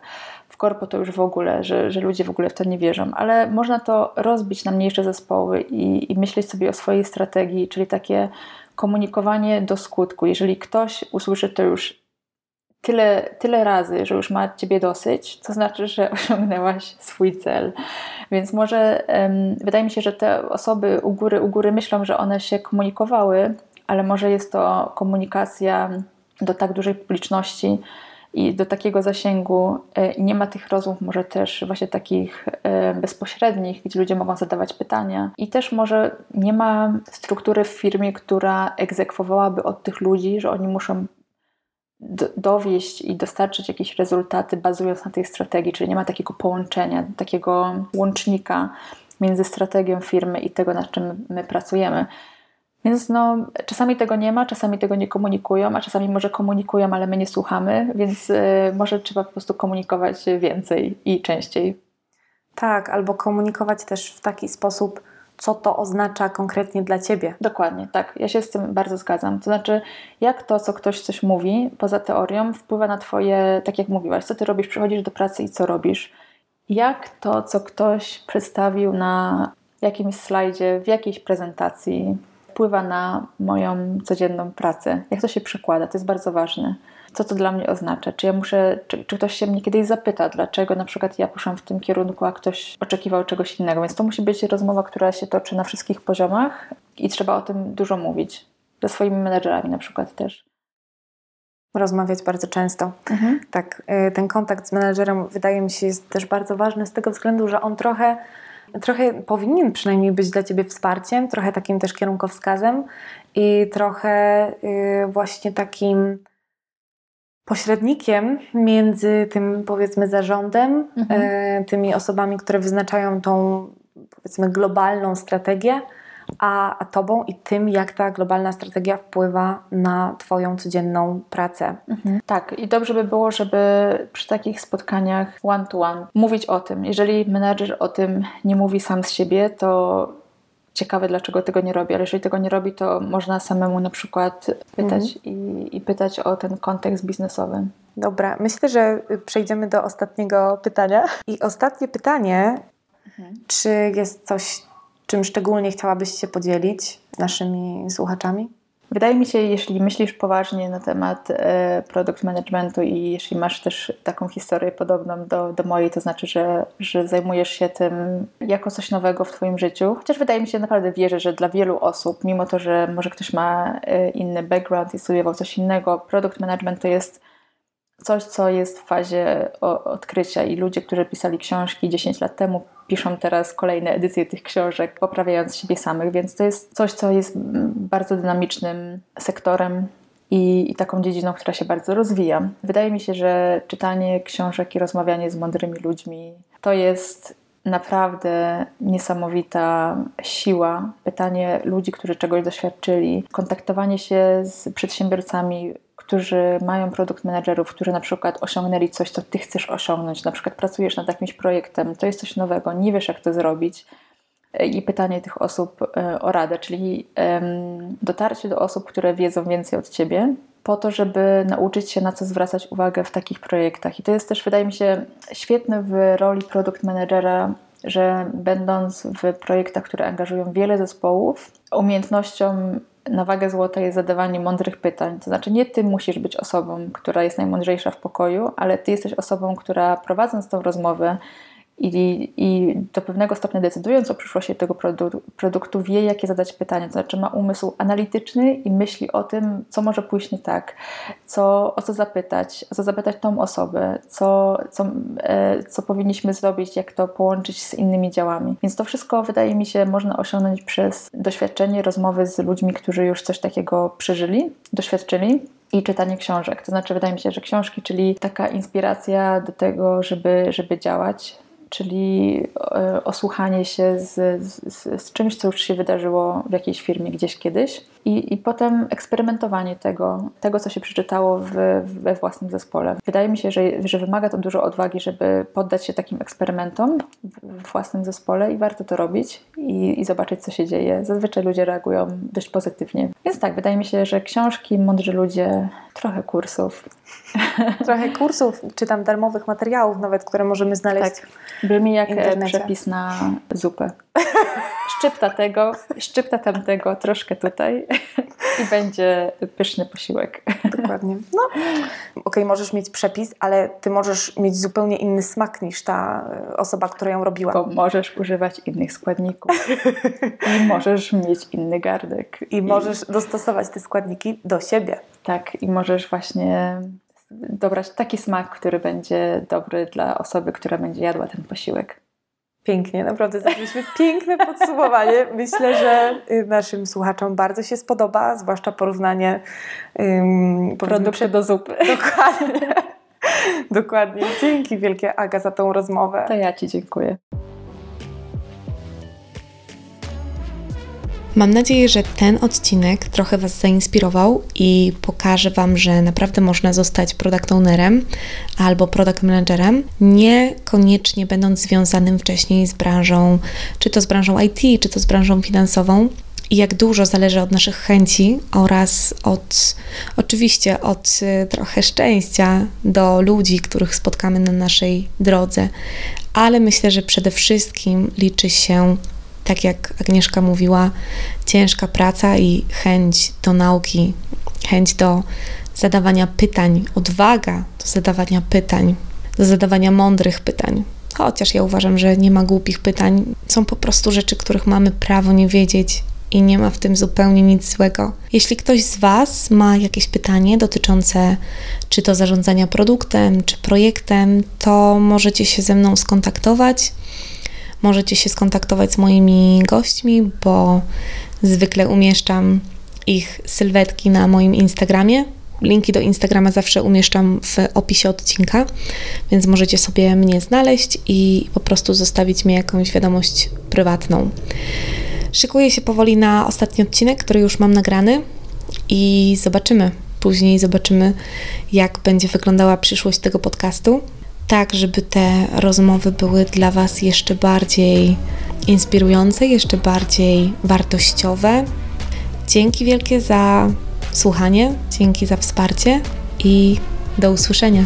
W korpo to już w ogóle, że, że ludzie w ogóle w to nie wierzą, ale można to rozbić na mniejsze zespoły i, i myśleć sobie o swojej strategii, czyli takie komunikowanie do skutku. Jeżeli ktoś usłyszy to już tyle, tyle razy, że już ma ciebie dosyć, to znaczy, że [LAUGHS] osiągnęłaś swój cel. Więc może um, wydaje mi się, że te osoby u góry, u góry myślą, że one się komunikowały, ale może jest to komunikacja do tak dużej publiczności i do takiego zasięgu e, nie ma tych rozmów, może też właśnie takich e, bezpośrednich, gdzie ludzie mogą zadawać pytania i też może nie ma struktury w firmie, która egzekwowałaby od tych ludzi, że oni muszą dowieść i dostarczyć jakieś rezultaty bazując na tej strategii, czyli nie ma takiego połączenia, takiego łącznika między strategią firmy i tego, nad czym my pracujemy. Więc no, czasami tego nie ma, czasami tego nie komunikują, a czasami może komunikują, ale my nie słuchamy, więc y, może trzeba po prostu komunikować więcej i częściej. Tak, albo komunikować też w taki sposób, co to oznacza konkretnie dla ciebie. Dokładnie, tak. Ja się z tym bardzo zgadzam. To znaczy, jak to, co ktoś coś mówi poza teorią, wpływa na twoje, tak jak mówiłaś, co ty robisz, przychodzisz do pracy i co robisz. Jak to, co ktoś przedstawił na jakimś slajdzie, w jakiejś prezentacji, wpływa na moją codzienną pracę. Jak to się przekłada, to jest bardzo ważne co to dla mnie oznacza. Czy ja muszę, czy, czy, ktoś się mnie kiedyś zapyta, dlaczego na przykład ja poszłam w tym kierunku, a ktoś oczekiwał czegoś innego. Więc to musi być rozmowa, która się toczy na wszystkich poziomach i trzeba o tym dużo mówić. Ze swoimi menedżerami na przykład też. Rozmawiać bardzo często. Mhm. Tak, y, ten kontakt z menedżerem wydaje mi się jest też bardzo ważny z tego względu, że on trochę trochę powinien przynajmniej być dla Ciebie wsparciem, trochę takim też kierunkowskazem i trochę y, właśnie takim pośrednikiem między tym powiedzmy zarządem, mhm. e, tymi osobami, które wyznaczają tą powiedzmy globalną strategię, a, a tobą i tym, jak ta globalna strategia wpływa na Twoją codzienną pracę. Mhm. Tak, i dobrze by było, żeby przy takich spotkaniach one-to-one mówić o tym. Jeżeli menadżer o tym nie mówi sam z siebie, to ciekawe, dlaczego tego nie robi, ale jeżeli tego nie robi, to można samemu na przykład pytać mhm. i, i pytać o ten kontekst biznesowy. Dobra, myślę, że przejdziemy do ostatniego pytania. I ostatnie pytanie, mhm. czy jest coś, czym szczególnie chciałabyś się podzielić z naszymi słuchaczami? Wydaje mi się, jeśli myślisz poważnie na temat e, produkt managementu i jeśli masz też taką historię podobną do, do mojej, to znaczy, że, że zajmujesz się tym jako coś nowego w Twoim życiu. Chociaż wydaje mi się, naprawdę wierzę, że dla wielu osób, mimo to, że może ktoś ma e, inny background i studiował coś innego, produkt management to jest coś, co jest w fazie odkrycia i ludzie, którzy pisali książki 10 lat temu, piszą teraz kolejne edycje tych książek, poprawiając siebie samych, więc to jest coś, co jest bardzo dynamicznym sektorem i, i, taką dziedziną, która się bardzo rozwija. Wydaje mi się, że czytanie książek i rozmawianie z mądrymi ludźmi to jest naprawdę niesamowita siła. Pytanie ludzi, którzy czegoś doświadczyli, kontaktowanie się z przedsiębiorcami, którzy mają produkt menedżerów, którzy na przykład osiągnęli coś, co ty chcesz osiągnąć, na przykład pracujesz nad jakimś projektem, to jest coś nowego, nie wiesz jak to zrobić i pytanie tych osób e, o radę, czyli dotarcie do osób, które wiedzą więcej od ciebie, po to, żeby nauczyć się na co zwracać uwagę w takich projektach. I to jest też, wydaje mi się, świetne w roli produkt managera, że będąc w projektach, które angażują wiele zespołów, umiejętnością na wagę złota jest zadawanie mądrych pytań. To znaczy, nie ty musisz być osobą, która jest najmądrzejsza w pokoju, ale ty jesteś osobą, która prowadząc tą rozmowę i, I do pewnego stopnia decydując o przyszłości tego produktu, produktu, wie, jakie zadać pytania. To znaczy, ma umysł analityczny i myśli o tym, co może pójść nie tak, co, o co zapytać, o co zapytać tą osobę, co, co, e, co powinniśmy zrobić, jak to połączyć z innymi działami. Więc to wszystko, wydaje mi się, można osiągnąć przez doświadczenie, rozmowy z ludźmi, którzy już coś takiego przeżyli, doświadczyli i czytanie książek. To znaczy, wydaje mi się, że książki, czyli taka inspiracja do tego, żeby, żeby działać, czyli e, osłuchanie się z, z, z, czymś, co już się wydarzyło w jakiejś firmie gdzieś kiedyś i, i potem eksperymentowanie tego, tego, co się przeczytało w, we własnym zespole. Wydaje mi się, że, że wymaga to dużo odwagi, żeby poddać się takim eksperymentom w własnym zespole i warto to robić i, i zobaczyć, co się dzieje. Zazwyczaj ludzie reagują dość pozytywnie. Więc tak, wydaje mi się, że książki, mądrzy ludzie, trochę kursów. [LAUGHS] Trochę kursów, czy tam darmowych materiałów nawet, które możemy znaleźć. Tak, brzmi jak e, przepis na zupę. Szczypta tego, szczypta tamtego, troszkę tutaj i będzie pyszny posiłek. Dokładnie. No, okej, okay, możesz mieć przepis, ale ty możesz mieć zupełnie inny smak niż ta e, osoba, która ją robiła. Bo możesz używać innych składników i możesz mieć inny gardek. I, I możesz dostosować te składniki do siebie. Tak, i możesz właśnie dobrać taki smak, który będzie dobry dla osoby, która będzie jadła ten posiłek. Pięknie, naprawdę zrobiliśmy piękne podsumowanie. [LAUGHS] Myślę, że y, naszym słuchaczom bardzo się spodoba, zwłaszcza porównanie um, produktu do zupy. [LAUGHS] Dokładnie. Dokładnie. Dzięki wielkie Aga za tą rozmowę. To ja Ci dziękuję. Mam nadzieję, że ten odcinek trochę Was zainspirował i pokaże Wam, że naprawdę można zostać product ownerem albo product managerem, niekoniecznie będąc związanym wcześniej z branżą, czy to z branżą IT, czy to z branżą finansową. I jak dużo zależy od naszych chęci oraz od, oczywiście od y, trochę szczęścia do ludzi, których spotkamy na naszej drodze, ale myślę, że przede wszystkim liczy się tak jak Agnieszka mówiła, ciężka praca i chęć do nauki, chęć do zadawania pytań, odwaga do zadawania pytań, do zadawania mądrych pytań. Chociaż ja uważam, że nie ma głupich pytań, są po prostu rzeczy, których mamy prawo nie wiedzieć i nie ma w tym zupełnie nic złego. Jeśli ktoś z Was ma jakieś pytanie dotyczące czy to zarządzania produktem, czy projektem, to możecie się ze mną skontaktować. Możecie się skontaktować z moimi gośćmi, bo zwykle umieszczam ich sylwetki na moim Instagramie. Linki do Instagrama zawsze umieszczam w opisie odcinka, więc możecie sobie mnie znaleźć i po prostu zostawić mi jakąś wiadomość prywatną. Szykuję się powoli na ostatni odcinek, który już mam nagrany i zobaczymy. Później zobaczymy, jak będzie wyglądała przyszłość tego podcastu. Tak żeby te rozmowy były dla Was jeszcze bardziej inspirujące, jeszcze bardziej wartościowe. Dzięki wielkie za słuchanie, dzięki za wsparcie i do usłyszenia.